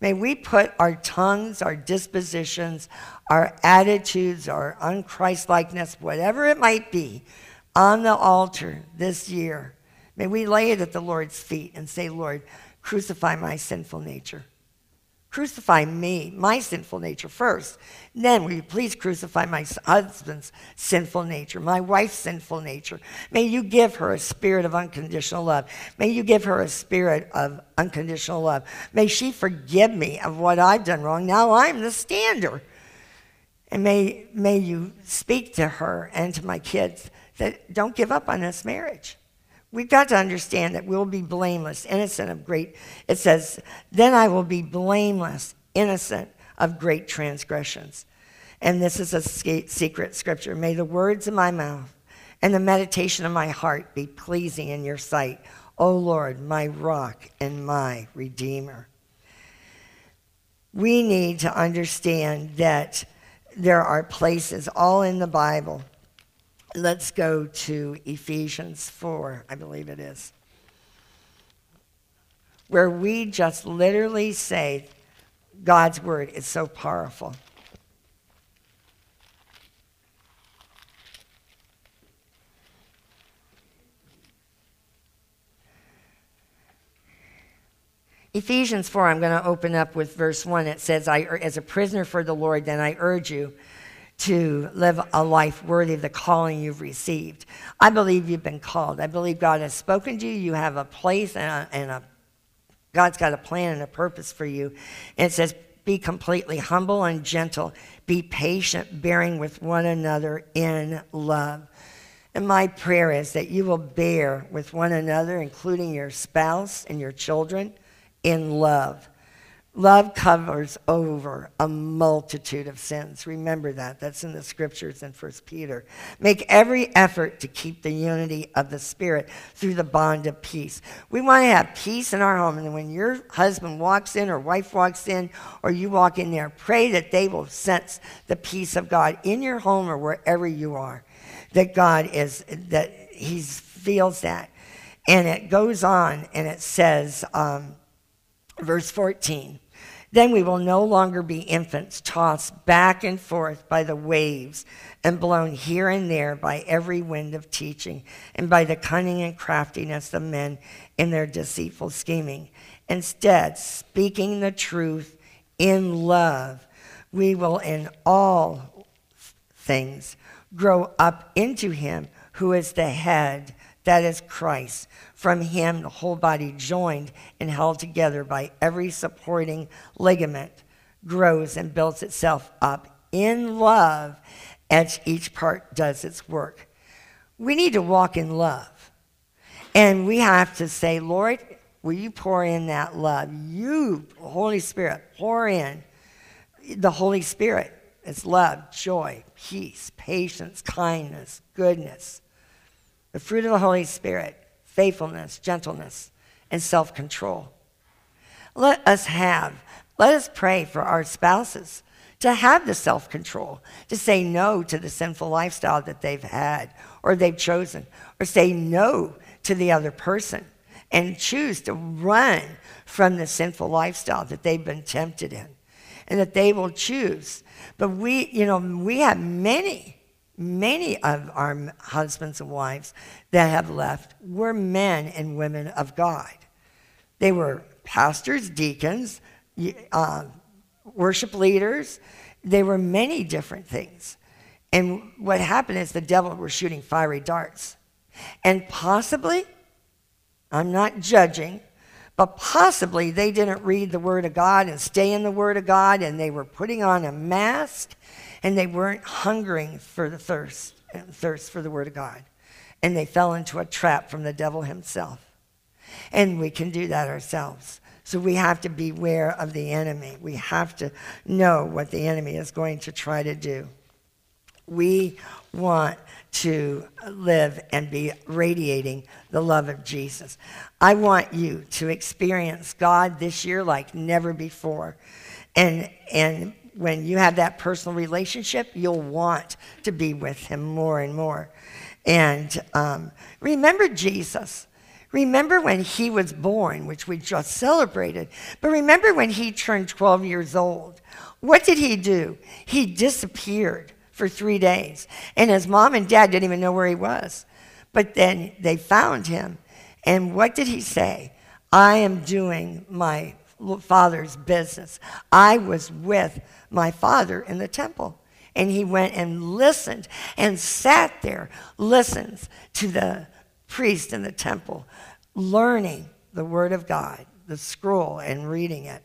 may we put our tongues, our dispositions, our attitudes, our unChristlikeness, whatever it might be, on the altar this year. May we lay it at the Lord's feet and say, Lord, crucify my sinful nature. Crucify me, my sinful nature first. Then will you please crucify my husband's sinful nature, my wife's sinful nature. May you give her a spirit of unconditional love. May you give her a spirit of unconditional love. May she forgive me of what I've done wrong. Now I'm the stander. And may, may you speak to her and to my kids that don't give up on this marriage. We've got to understand that we'll be blameless, innocent of great. It says, Then I will be blameless, innocent of great transgressions. And this is a secret scripture. May the words of my mouth and the meditation of my heart be pleasing in your sight, O Lord, my rock and my redeemer. We need to understand that there are places all in the Bible let's go to Ephesians 4, I believe it is, where we just literally say God's word is so powerful. Ephesians 4, I'm going to open up with verse 1. It says, I, er, As a prisoner for the Lord, then I urge you to live a life worthy of the calling you've received. I believe you've been called. I believe God has spoken to you. You have a place and a, and a God's got a plan and a purpose for you. And it says, be completely humble and gentle. Be patient, bearing with one another in love. And my prayer is that you will bear with one another, including your spouse and your children, in love. Love covers over a multitude of sins. Remember that. That's in the scriptures in 1 Peter. Make every effort to keep the unity of the Spirit through the bond of peace. We want to have peace in our home. And when your husband walks in or wife walks in or you walk in there, pray that they will sense the peace of God in your home or wherever you are. That God is, that He feels that. And it goes on and it says, um, verse 14. Then we will no longer be infants tossed back and forth by the waves and blown here and there by every wind of teaching and by the cunning and craftiness of men in their deceitful scheming. Instead, speaking the truth in love, we will in all things grow up into him who is the head, that is Christ from him, the whole body, joined and held together by every supporting ligament, grows and builds itself up in love as each part does its work. We need to walk in love. And we have to say, Lord, will you pour in that love? You, Holy Spirit, pour in the Holy Spirit. It's love, joy, peace, patience, kindness, goodness. The fruit of the Holy Spirit faithfulness, gentleness, and self control. Let us have, let us pray for our spouses to have the self control, to say no to the sinful lifestyle that they've had or they've chosen, or say no to the other person and choose to run from the sinful lifestyle that they've been tempted in and that they will choose. But we, you know, we have many many of our husbands and wives that have left were men and women of God. They were pastors, deacons, uh, worship leaders. They were many different things. And what happened is the devil was shooting fiery darts. And possibly, I'm not judging, but possibly they didn't read the Word of God and stay in the Word of God, and they were putting on a mask and they weren't hungering for the thirst thirst for the word of God. And they fell into a trap from the devil himself. And we can do that ourselves. So we have to beware of the enemy. We have to know what the enemy is going to try to do. We want to live and be radiating the love of Jesus. I want you to experience God this year like never before. And, and when you have that personal relationship, you'll want to be with Him more and more. And um, remember Jesus. Remember when he was born, which we just celebrated, but remember when he turned 12 years old. What did he do? He disappeared for three days, and his mom and dad didn't even know where he was. But then they found him, and what did he say? I am doing my father's business. I was with my father in the temple. And he went and listened and sat there, listens to the priest in the temple, learning the word of God, the scroll, and reading it.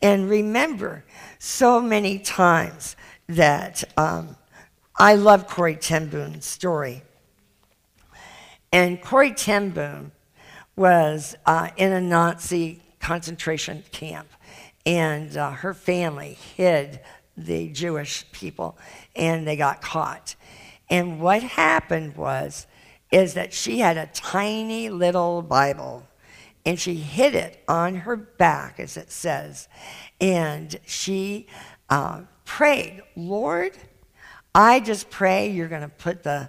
And remember so many times that um, I love Corrie ten Boom's story. And Corrie ten Boom was uh, in a Nazi concentration camp, and uh, her family hid the Jewish people, and they got caught. And what happened was, is that she had a tiny little Bible, and she hid it on her back, as it says, and she uh, prayed, Lord, I just pray you're going to put the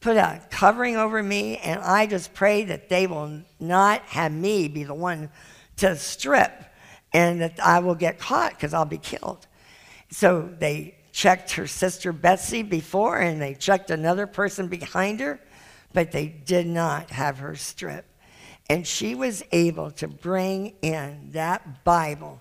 put a covering over me, and I just pray that they will not have me be the one to strip, and that I will get caught because I'll be killed. So they checked her sister Betsy before, and they checked another person behind her, but they did not have her strip. And she was able to bring in that Bible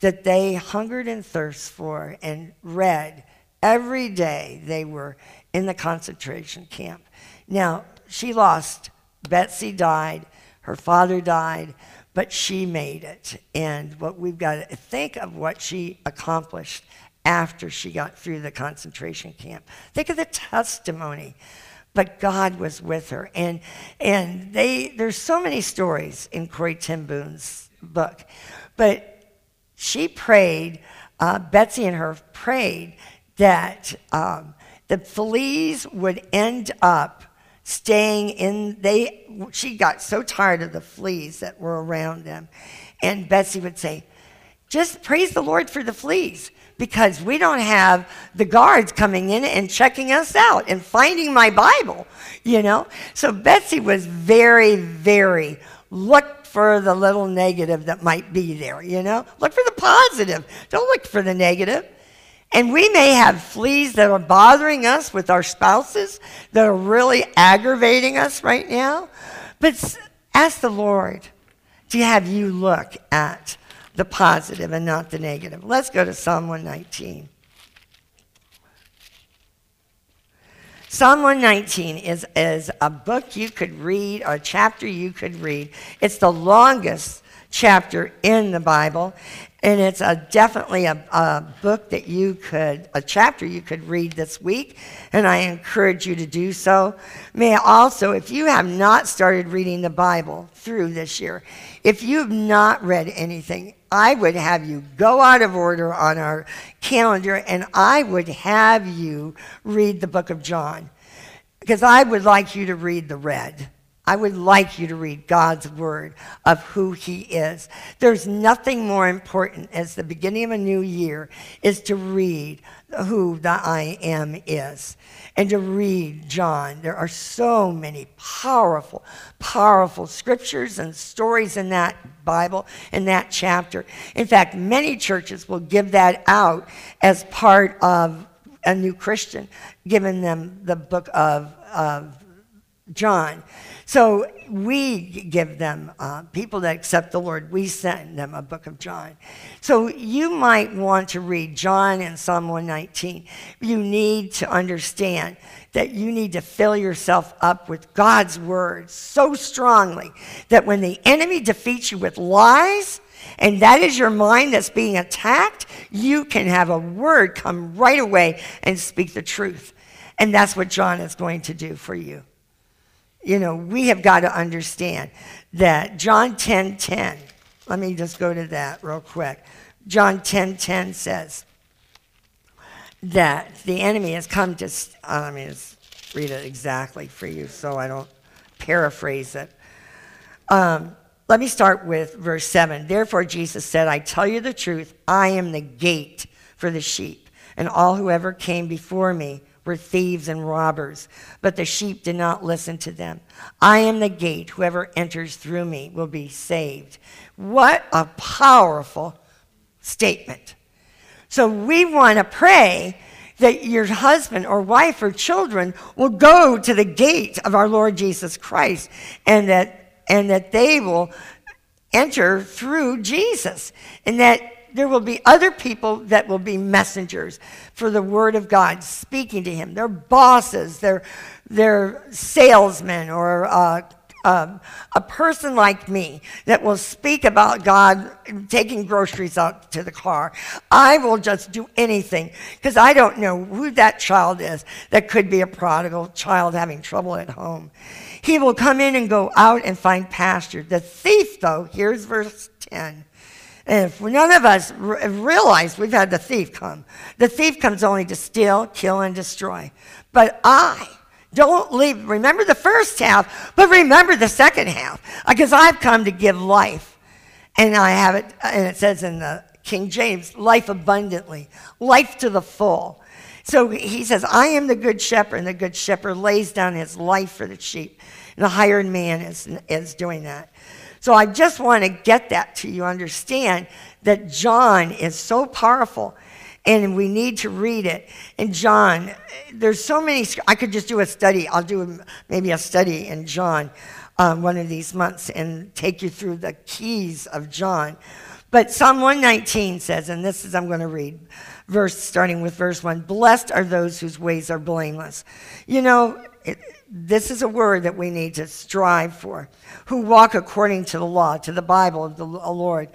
that they hungered and thirst for and read every day they were in the concentration camp. Now, she lost. Betsy died. Her father died, but she made it. And what we've got to think of what she accomplished after she got through the concentration camp. Think of the testimony. But God was with her. And, and they, there's so many stories in Corrie ten Boom's book. But she prayed, uh, Betsy and her prayed that um, the fleas would end up staying in they she got so tired of the fleas that were around them. And betsy would say just praise the lord for the fleas because we don't have the guards coming in and checking us out and finding my bible you know? So betsy was very very look for the little negative that might be there you know? Look for the positive. Don't look for the negative and we may have fleas that are bothering us with our spouses that are really aggravating us right now. But ask the Lord to have you look at the positive and not the negative. Let's go to Psalm 119. Psalm 119 is, is a book you could read, a chapter you could read. It's the longest chapter in the Bible, and it's a, definitely a, a, book that you could, a chapter you could read this week, and I encourage you to do so. May I also, if you have not started reading the Bible through this year, if you have not read anything, I would have you go out of order on our calendar, and I would have you read the book of John, because I would like you to read the red. I would like you to read God's word of who he is. There's nothing more important as the beginning of a new year is to read who the I am is and to read John. There are so many powerful, powerful scriptures and stories in that Bible, in that chapter. In fact, many churches will give that out as part of a new Christian, giving them the book of, of John. So we give them, uh, people that accept the Lord, we send them a book of John. So you might want to read John and Psalm 119. You need to understand that you need to fill yourself up with God's word so strongly that when the enemy defeats you with lies, and that is your mind that's being attacked, you can have a word come right away and speak the truth. And that's what John is going to do for you you know, we have got to understand that John 10 10, let me just go to that real quick. John 10 10 says, that the enemy has come to, s- uh, let me just read it exactly for you so I don't paraphrase it. Um, let me start with verse 7. Therefore, Jesus said, I tell you the truth, I am the gate for the sheep, and all who ever came before me were thieves and robbers, but the sheep did not listen to them. I am the gate. Whoever enters through me will be saved. What a powerful statement. So we want to pray that your husband or wife or children will go to the gate of our Lord Jesus Christ and that and that they will enter through Jesus and that there will be other people that will be messengers for the word of God speaking to him. They're bosses, they're, they're salesmen or uh, um, a person like me that will speak about God taking groceries out to the car. I will just do anything because I don't know who that child is that could be a prodigal child having trouble at home. He will come in and go out and find pasture. The thief, though, here's verse 10. And if none of us r- realize we've had the thief come, the thief comes only to steal, kill, and destroy. But I don't leave, remember the first half, but remember the second half, uh, because I've come to give life. And I have it, uh, and it says in the King James, life abundantly, life to the full. So he says, I am the good shepherd, and the good shepherd lays down his life for the sheep. And the hired man is, is doing that. So I just want to get that to you understand that John is so powerful and we need to read it. And John, there's so many, I could just do a study. I'll do maybe a study in John um, one of these months and take you through the keys of John. But Psalm 119 says, and this is, I'm going to read, verse starting with verse 1 Blessed are those whose ways are blameless. You know, it, this is a word that we need to strive for, who walk according to the law, to the Bible of the uh, Lord.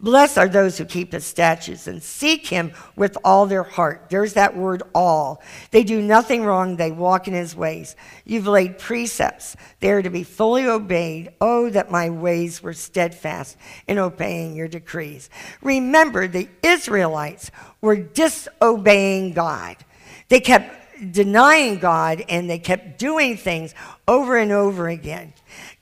Blessed are those who keep his statutes and seek him with all their heart. There's that word all. They do nothing wrong, they walk in his ways. You've laid precepts. They are to be fully obeyed. Oh, that my ways were steadfast in obeying your decrees. Remember, the Israelites were disobeying God. They kept denying God and they kept doing things over and over again.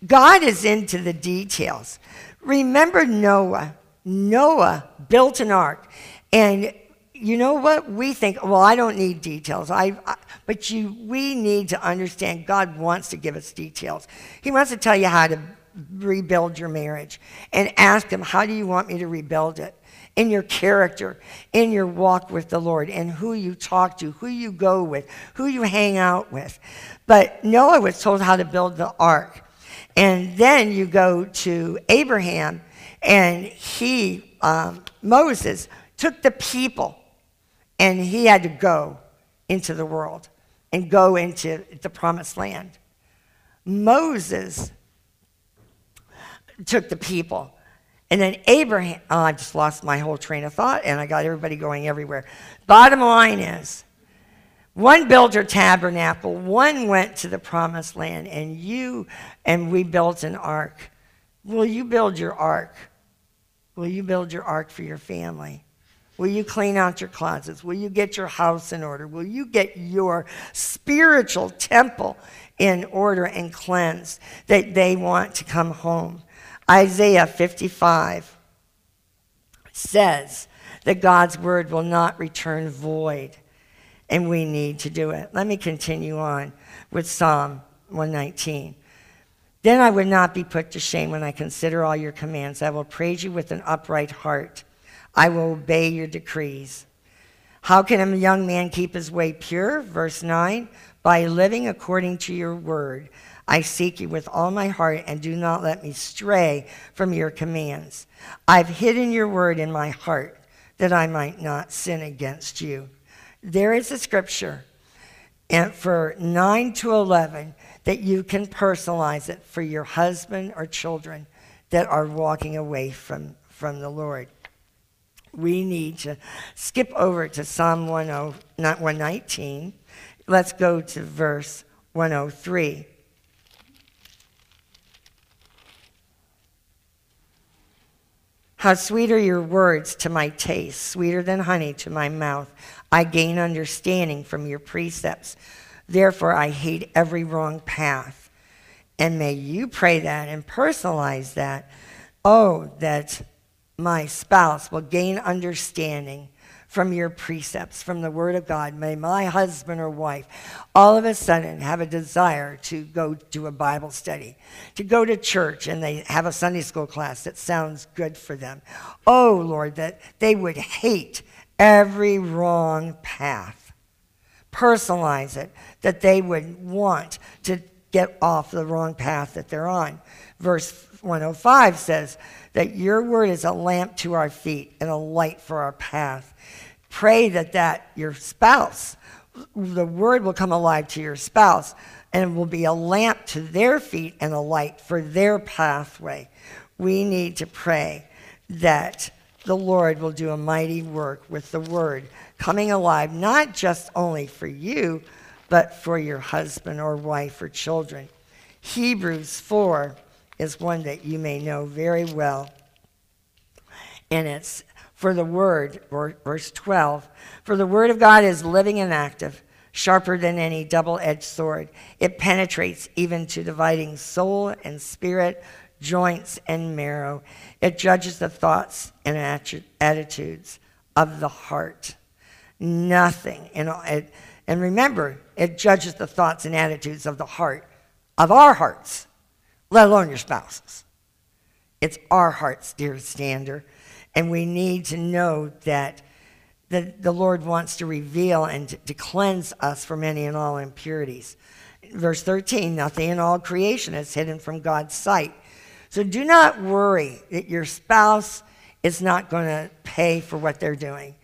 God is into the details. Remember Noah. Noah built an ark. And you know what? We think, well, I don't need details. I, I, but you, we need to understand God wants to give us details. He wants to tell you how to rebuild your marriage and ask Him, how do you want me to rebuild it? In your character, in your walk with the Lord, and who you talk to, who you go with, who you hang out with. But Noah was told how to build the ark. And then you go to Abraham, and he, um, Moses, took the people, and he had to go into the world and go into the promised land. Moses took the people and then Abraham, oh, I just lost my whole train of thought and I got everybody going everywhere. Bottom line is, one built a tabernacle, one went to the promised land, and you and we built an ark. Will you build your ark? Will you build your ark for your family? Will you clean out your closets? Will you get your house in order? Will you get your spiritual temple in order and cleansed that they want to come home? Isaiah 55 says that God's word will not return void, and we need to do it. Let me continue on with Psalm 119. Then I would not be put to shame when I consider all your commands. I will praise you with an upright heart. I will obey your decrees. How can a young man keep his way pure? Verse 9 by living according to your word. I seek you with all my heart, and do not let me stray from your commands. I've hidden your word in my heart that I might not sin against you. There is a scripture and for 9 to 11 that you can personalize it for your husband or children that are walking away from, from the Lord. We need to skip over to Psalm 10, not 119. Let's go to verse 103. How sweet are your words to my taste, sweeter than honey to my mouth. I gain understanding from your precepts. Therefore, I hate every wrong path. And may you pray that and personalize that. Oh, that my spouse will gain understanding from your precepts, from the Word of God. May my husband or wife all of a sudden have a desire to go to a Bible study, to go to church, and they have a Sunday school class that sounds good for them. Oh, Lord, that they would hate every wrong path. Personalize it, that they would want to get off the wrong path that they're on. Verse 105 says that your word is a lamp to our feet and a light for our path. Pray that that your spouse, the word will come alive to your spouse and will be a lamp to their feet and a light for their pathway. We need to pray that the Lord will do a mighty work with the word coming alive, not just only for you, but for your husband or wife or children. Hebrews 4 is one that you may know very well. And it's for the word, verse 12, for the word of God is living and active, sharper than any double edged sword. It penetrates even to dividing soul and spirit, joints and marrow. It judges the thoughts and attitudes of the heart. Nothing. It, and remember, it judges the thoughts and attitudes of the heart, of our hearts, let alone your spouse's. It's our hearts, dear Stander. And we need to know that the, the Lord wants to reveal and to, to cleanse us from any and all impurities. Verse 13 nothing in all creation is hidden from God's sight. So do not worry that your spouse is not going to pay for what they're doing.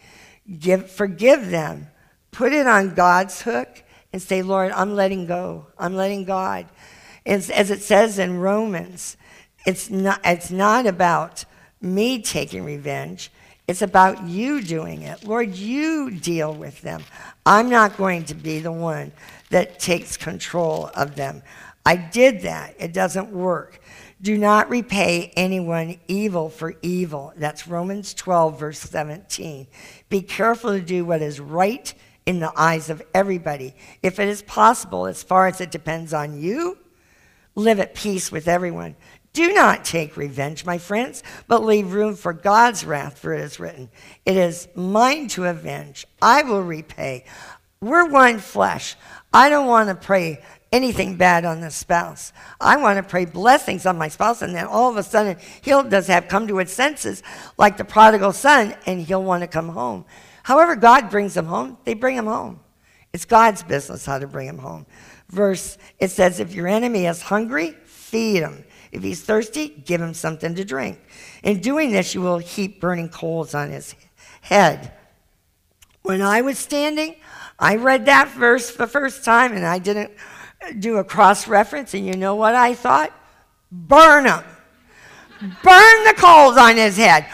Give, forgive them. Put it on God's hook and say, Lord, I'm letting go. I'm letting God. As, as it says in Romans, it's not, it's not about me taking revenge. It's about you doing it. Lord, you deal with them. I'm not going to be the one that takes control of them. I did that. It doesn't work. Do not repay anyone evil for evil. That's Romans 12, verse 17. Be careful to do what is right in the eyes of everybody. If it is possible, as far as it depends on you, live at peace with everyone. Do not take revenge, my friends, but leave room for God's wrath, for it is written, It is mine to avenge. I will repay. We're one flesh. I don't want to pray anything bad on the spouse. I want to pray blessings on my spouse, and then all of a sudden, he'll does have come to his senses, like the prodigal son, and he'll want to come home. However, God brings them home, they bring him home. It's God's business how to bring him home. Verse, it says, If your enemy is hungry, feed him. If he's thirsty, give him something to drink. In doing this, you will heap burning coals on his head. When I was standing, I read that verse the first time and I didn't do a cross reference. And you know what I thought? Burn him. Burn the coals on his head.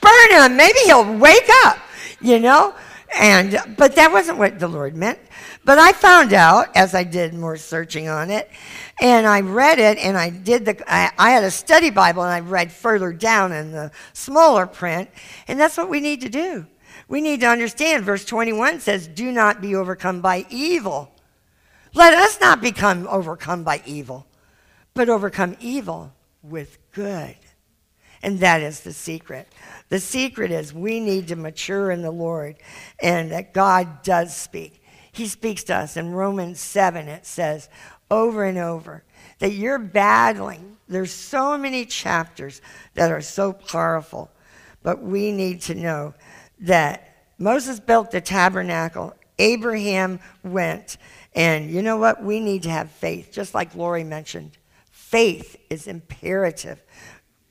Burn him. Maybe he'll wake up, you know? And but that wasn't what the Lord meant. But I found out as I did more searching on it, and I read it, and I did the. I, I had a study Bible, and I read further down in the smaller print, and that's what we need to do. We need to understand. Verse 21 says, "Do not be overcome by evil." Let us not become overcome by evil, but overcome evil with good. And that is the secret. The secret is we need to mature in the Lord and that God does speak. He speaks to us. In Romans 7, it says over and over that you're battling. There's so many chapters that are so powerful, but we need to know that Moses built the tabernacle, Abraham went. And you know what? We need to have faith, just like Lori mentioned. Faith is imperative.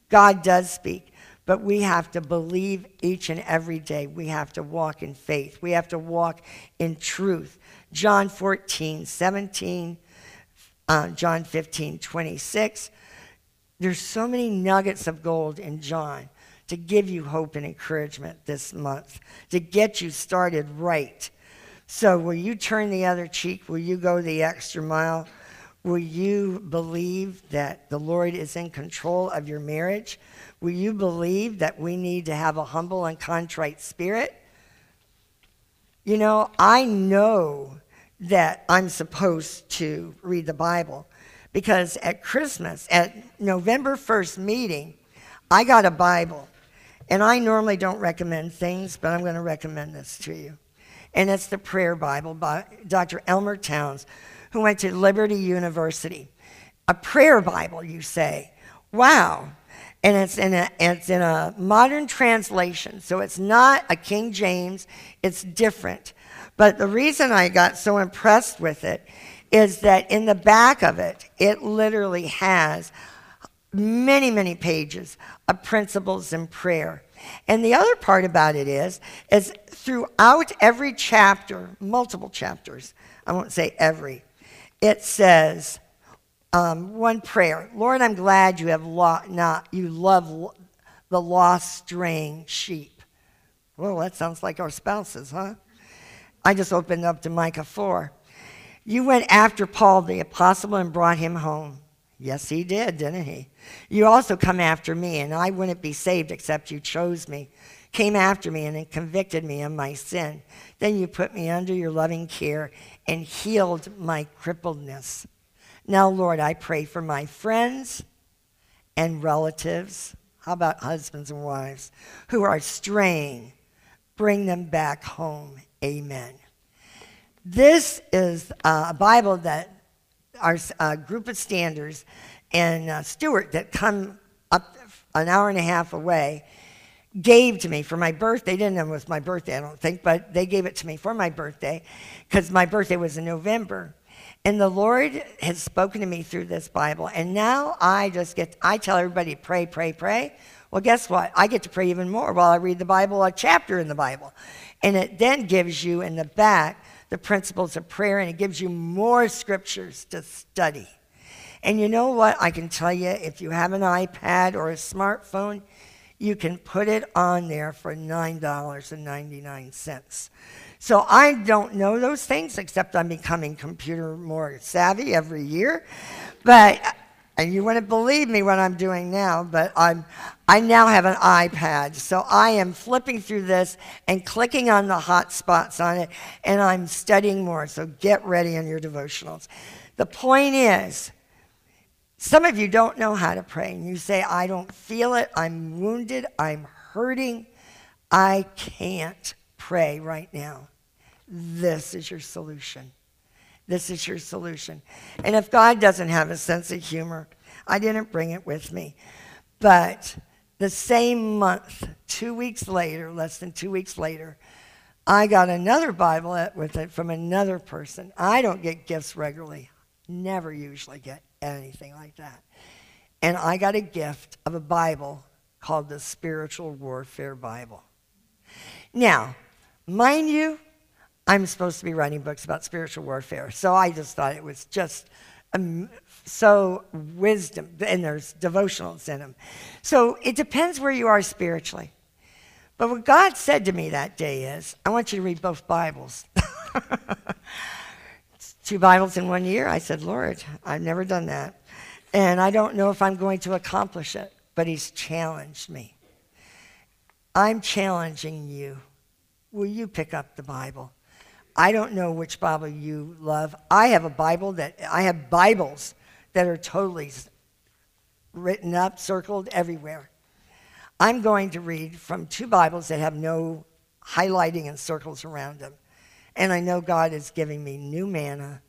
God does speak, but we have to believe each and every day. We have to walk in faith. We have to walk in truth. John 14, 17, uh, John 15, 26. There's so many nuggets of gold in John to give you hope and encouragement this month, to get you started right. So, will you turn the other cheek? Will you go the extra mile? Will you believe that the Lord is in control of your marriage? Will you believe that we need to have a humble and contrite spirit? You know, I know that I'm supposed to read the Bible because at Christmas, at November 1st meeting, I got a Bible. And I normally don't recommend things, but I'm going to recommend this to you. And it's the Prayer Bible by Dr. Elmer Towns, who went to Liberty University. A prayer Bible, you say. Wow. And it's in a, it's in a modern translation, so it's not a King James, it's different. But the reason I got so impressed with it is that in the back of it, it literally has many, many pages of principles in prayer. And the other part about it is, is throughout every chapter, multiple chapters, I won't say every, it says um, one prayer. Lord, I'm glad you have lo- not you love lo- the lost straying sheep. Well, that sounds like our spouses, huh? I just opened up to Micah 4. You went after Paul the apostle and brought him home. Yes, he did, didn't he? You also come after me, and I wouldn't be saved except you chose me, came after me, and convicted me of my sin. Then you put me under your loving care and healed my crippledness. Now, Lord, I pray for my friends and relatives. How about husbands and wives who are straying? Bring them back home. Amen. This is a Bible that our group of standers and uh, Stuart that come up an hour and a half away gave to me for my birthday. Didn't know it was my birthday, I don't think, but they gave it to me for my birthday because my birthday was in November. And the Lord has spoken to me through this Bible. And now I just get, I tell everybody, pray, pray, pray. Well, guess what? I get to pray even more while I read the Bible, a chapter in the Bible. And it then gives you in the back the principles of prayer, and it gives you more scriptures to study. And you know what? I can tell you if you have an iPad or a smartphone, you can put it on there for $9.99. So I don't know those things, except I'm becoming computer more savvy every year. But and you wouldn't believe me what I'm doing now, but I'm, I now have an iPad. So I am flipping through this and clicking on the hot spots on it, and I'm studying more. So get ready on your devotionals. The point is, some of you don't know how to pray, and you say, I don't feel it, I'm wounded, I'm hurting, I can't pray right now. This is your solution. This is your solution. And if God doesn't have a sense of humor, I didn't bring it with me. But the same month, two weeks later, less than two weeks later, I got another Bible with it from another person. I don't get gifts regularly, never usually get anything like that. And I got a gift of a Bible called the Spiritual Warfare Bible. Now, mind you, I'm supposed to be writing books about spiritual warfare. So I just thought it was just um, so wisdom, and there's devotionals in them. So it depends where you are spiritually. But what God said to me that day is, I want you to read both Bibles. Two Bibles in one year. I said, Lord, I've never done that. And I don't know if I'm going to accomplish it, but He's challenged me. I'm challenging you. Will you pick up the Bible? I don't know which Bible you love. I have a Bible that I have Bibles that are totally written up, circled everywhere. I'm going to read from two Bibles that have no highlighting and circles around them. And I know God is giving me new manna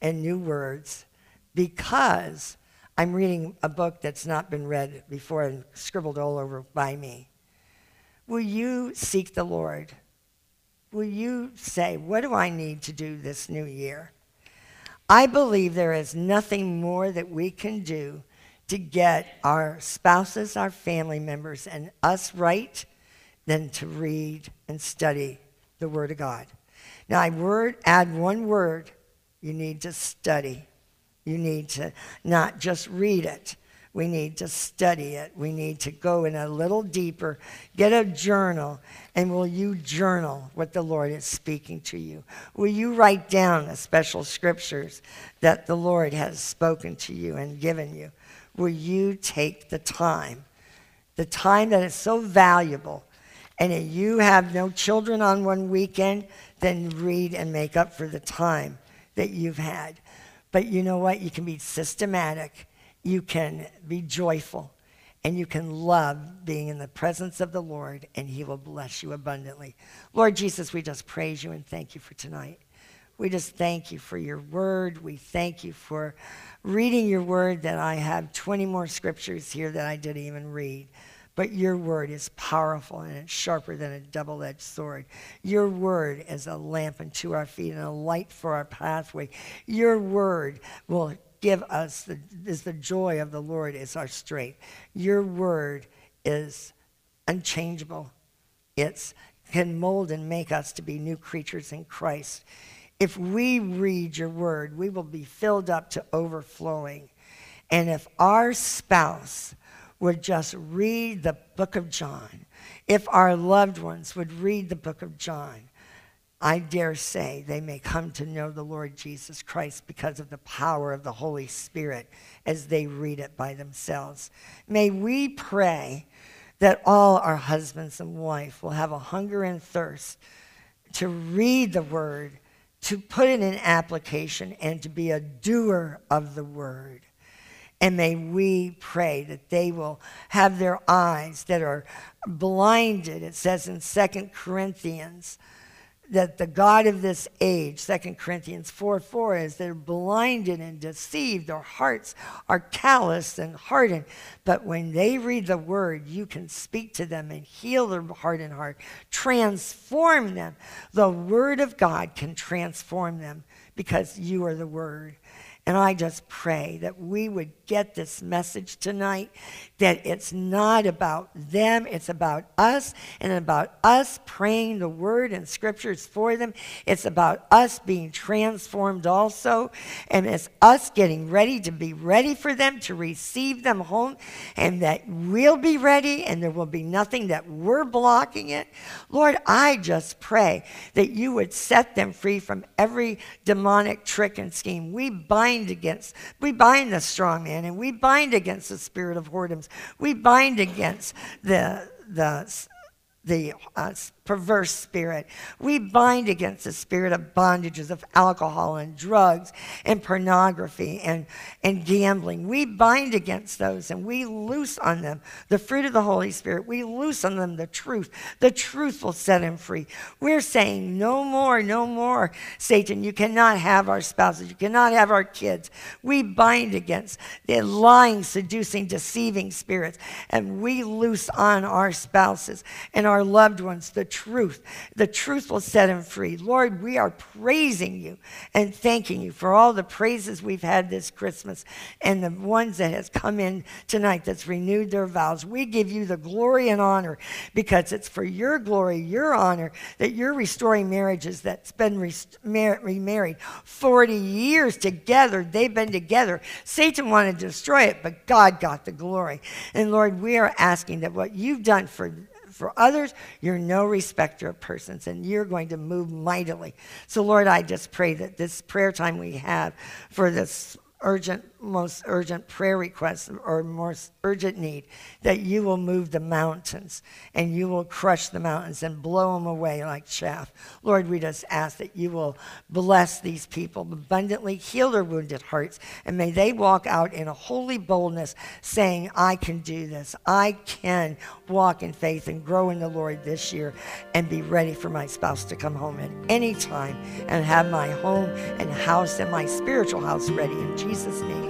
and new words because I'm reading a book that's not been read before and scribbled all over by me. Will you seek the Lord? will you say, What do I need to do this new year? I believe there is nothing more that we can do to get our spouses, our family members, and us right than to read and study the Word of God. Now, I word, add one word you need to study. You need to not just read it, We need to study it. We need to go in a little deeper. Get a journal, and will you journal what the Lord is speaking to you? Will you write down the special scriptures that the Lord has spoken to you and given you? Will you take the time, the time that is so valuable? And if you have no children on one weekend, then read and make up for the time that you've had. But you know what? You can be systematic, you can be joyful, and you can love being in the presence of the Lord, and He will bless you abundantly. Lord Jesus, we just praise you and thank you for tonight. We just thank you for your word. We thank you for reading your word that I have 20 more scriptures here that I didn't even read. But your word is powerful and it's sharper than a double edged sword. Your word is a lamp unto our feet and a light for our pathway. Your word will give us the, is the joy of the Lord is our strength. Your word is unchangeable. It's can mold and make us to be new creatures in Christ. If we read your word, we will be filled up to overflowing. And if our spouse would just read the book of John, if our loved ones would read the book of John, I dare say they may come to know the Lord Jesus Christ because of the power of the Holy Spirit as they read it by themselves. May we pray that all our husbands and wife will have a hunger and thirst to read the word, to put it in application, and to be a doer of the word. And may we pray that they will have their eyes that are blinded. It says in Second Corinthians that the God of this age, Second Corinthians 4 4, is they're blinded and deceived. Their hearts are calloused and hardened. But when they read the word, you can speak to them and heal their hardened heart, transform them. The word of God can transform them because you are the word. And I just pray that we would get this message tonight that it's not about them, it's about us, and about us praying the word and scriptures for them. It's about us being transformed also, and it's us getting ready to be ready for them, to receive them home, and that we'll be ready, and there will be nothing that we're blocking it. Lord, I just pray that you would set them free from every demonic trick and scheme. We bind against, we bind the strong man and we bind against the spirit of whoredoms. We bind against the, the, the uh, perverse spirit. We bind against the spirit of bondages of alcohol and drugs and pornography and, and gambling. We bind against those and we loose on them the fruit of the Holy Spirit. We loose on them the truth. The truth will set them free. We're saying, no more, no more, Satan. You cannot have our spouses. You cannot have our kids. We bind against the lying, seducing, deceiving spirits and we loose on our spouses and our loved ones the truth. The truth will set him free. Lord, we are praising you and thanking you for all the praises we've had this Christmas and the ones that has come in tonight that's renewed their vows. We give you the glory and honor because it's for your glory, your honor, that you're restoring marriages that's been remarried 40 years together. They've been together. Satan wanted to destroy it, but God got the glory. And Lord, we are asking that what you've done for for others, you're no respecter of persons, and you're going to move mightily. So, Lord, I just pray that this prayer time we have for this urgent, most urgent prayer request or most urgent need, that you will move the mountains and you will crush the mountains and blow them away like chaff. Lord, we just ask that you will bless these people abundantly, heal their wounded hearts, and may they walk out in a holy boldness saying, I can do this. I can walk in faith and grow in the Lord this year and be ready for my spouse to come home at any time and have my home and house and my spiritual house ready. In Jesus' name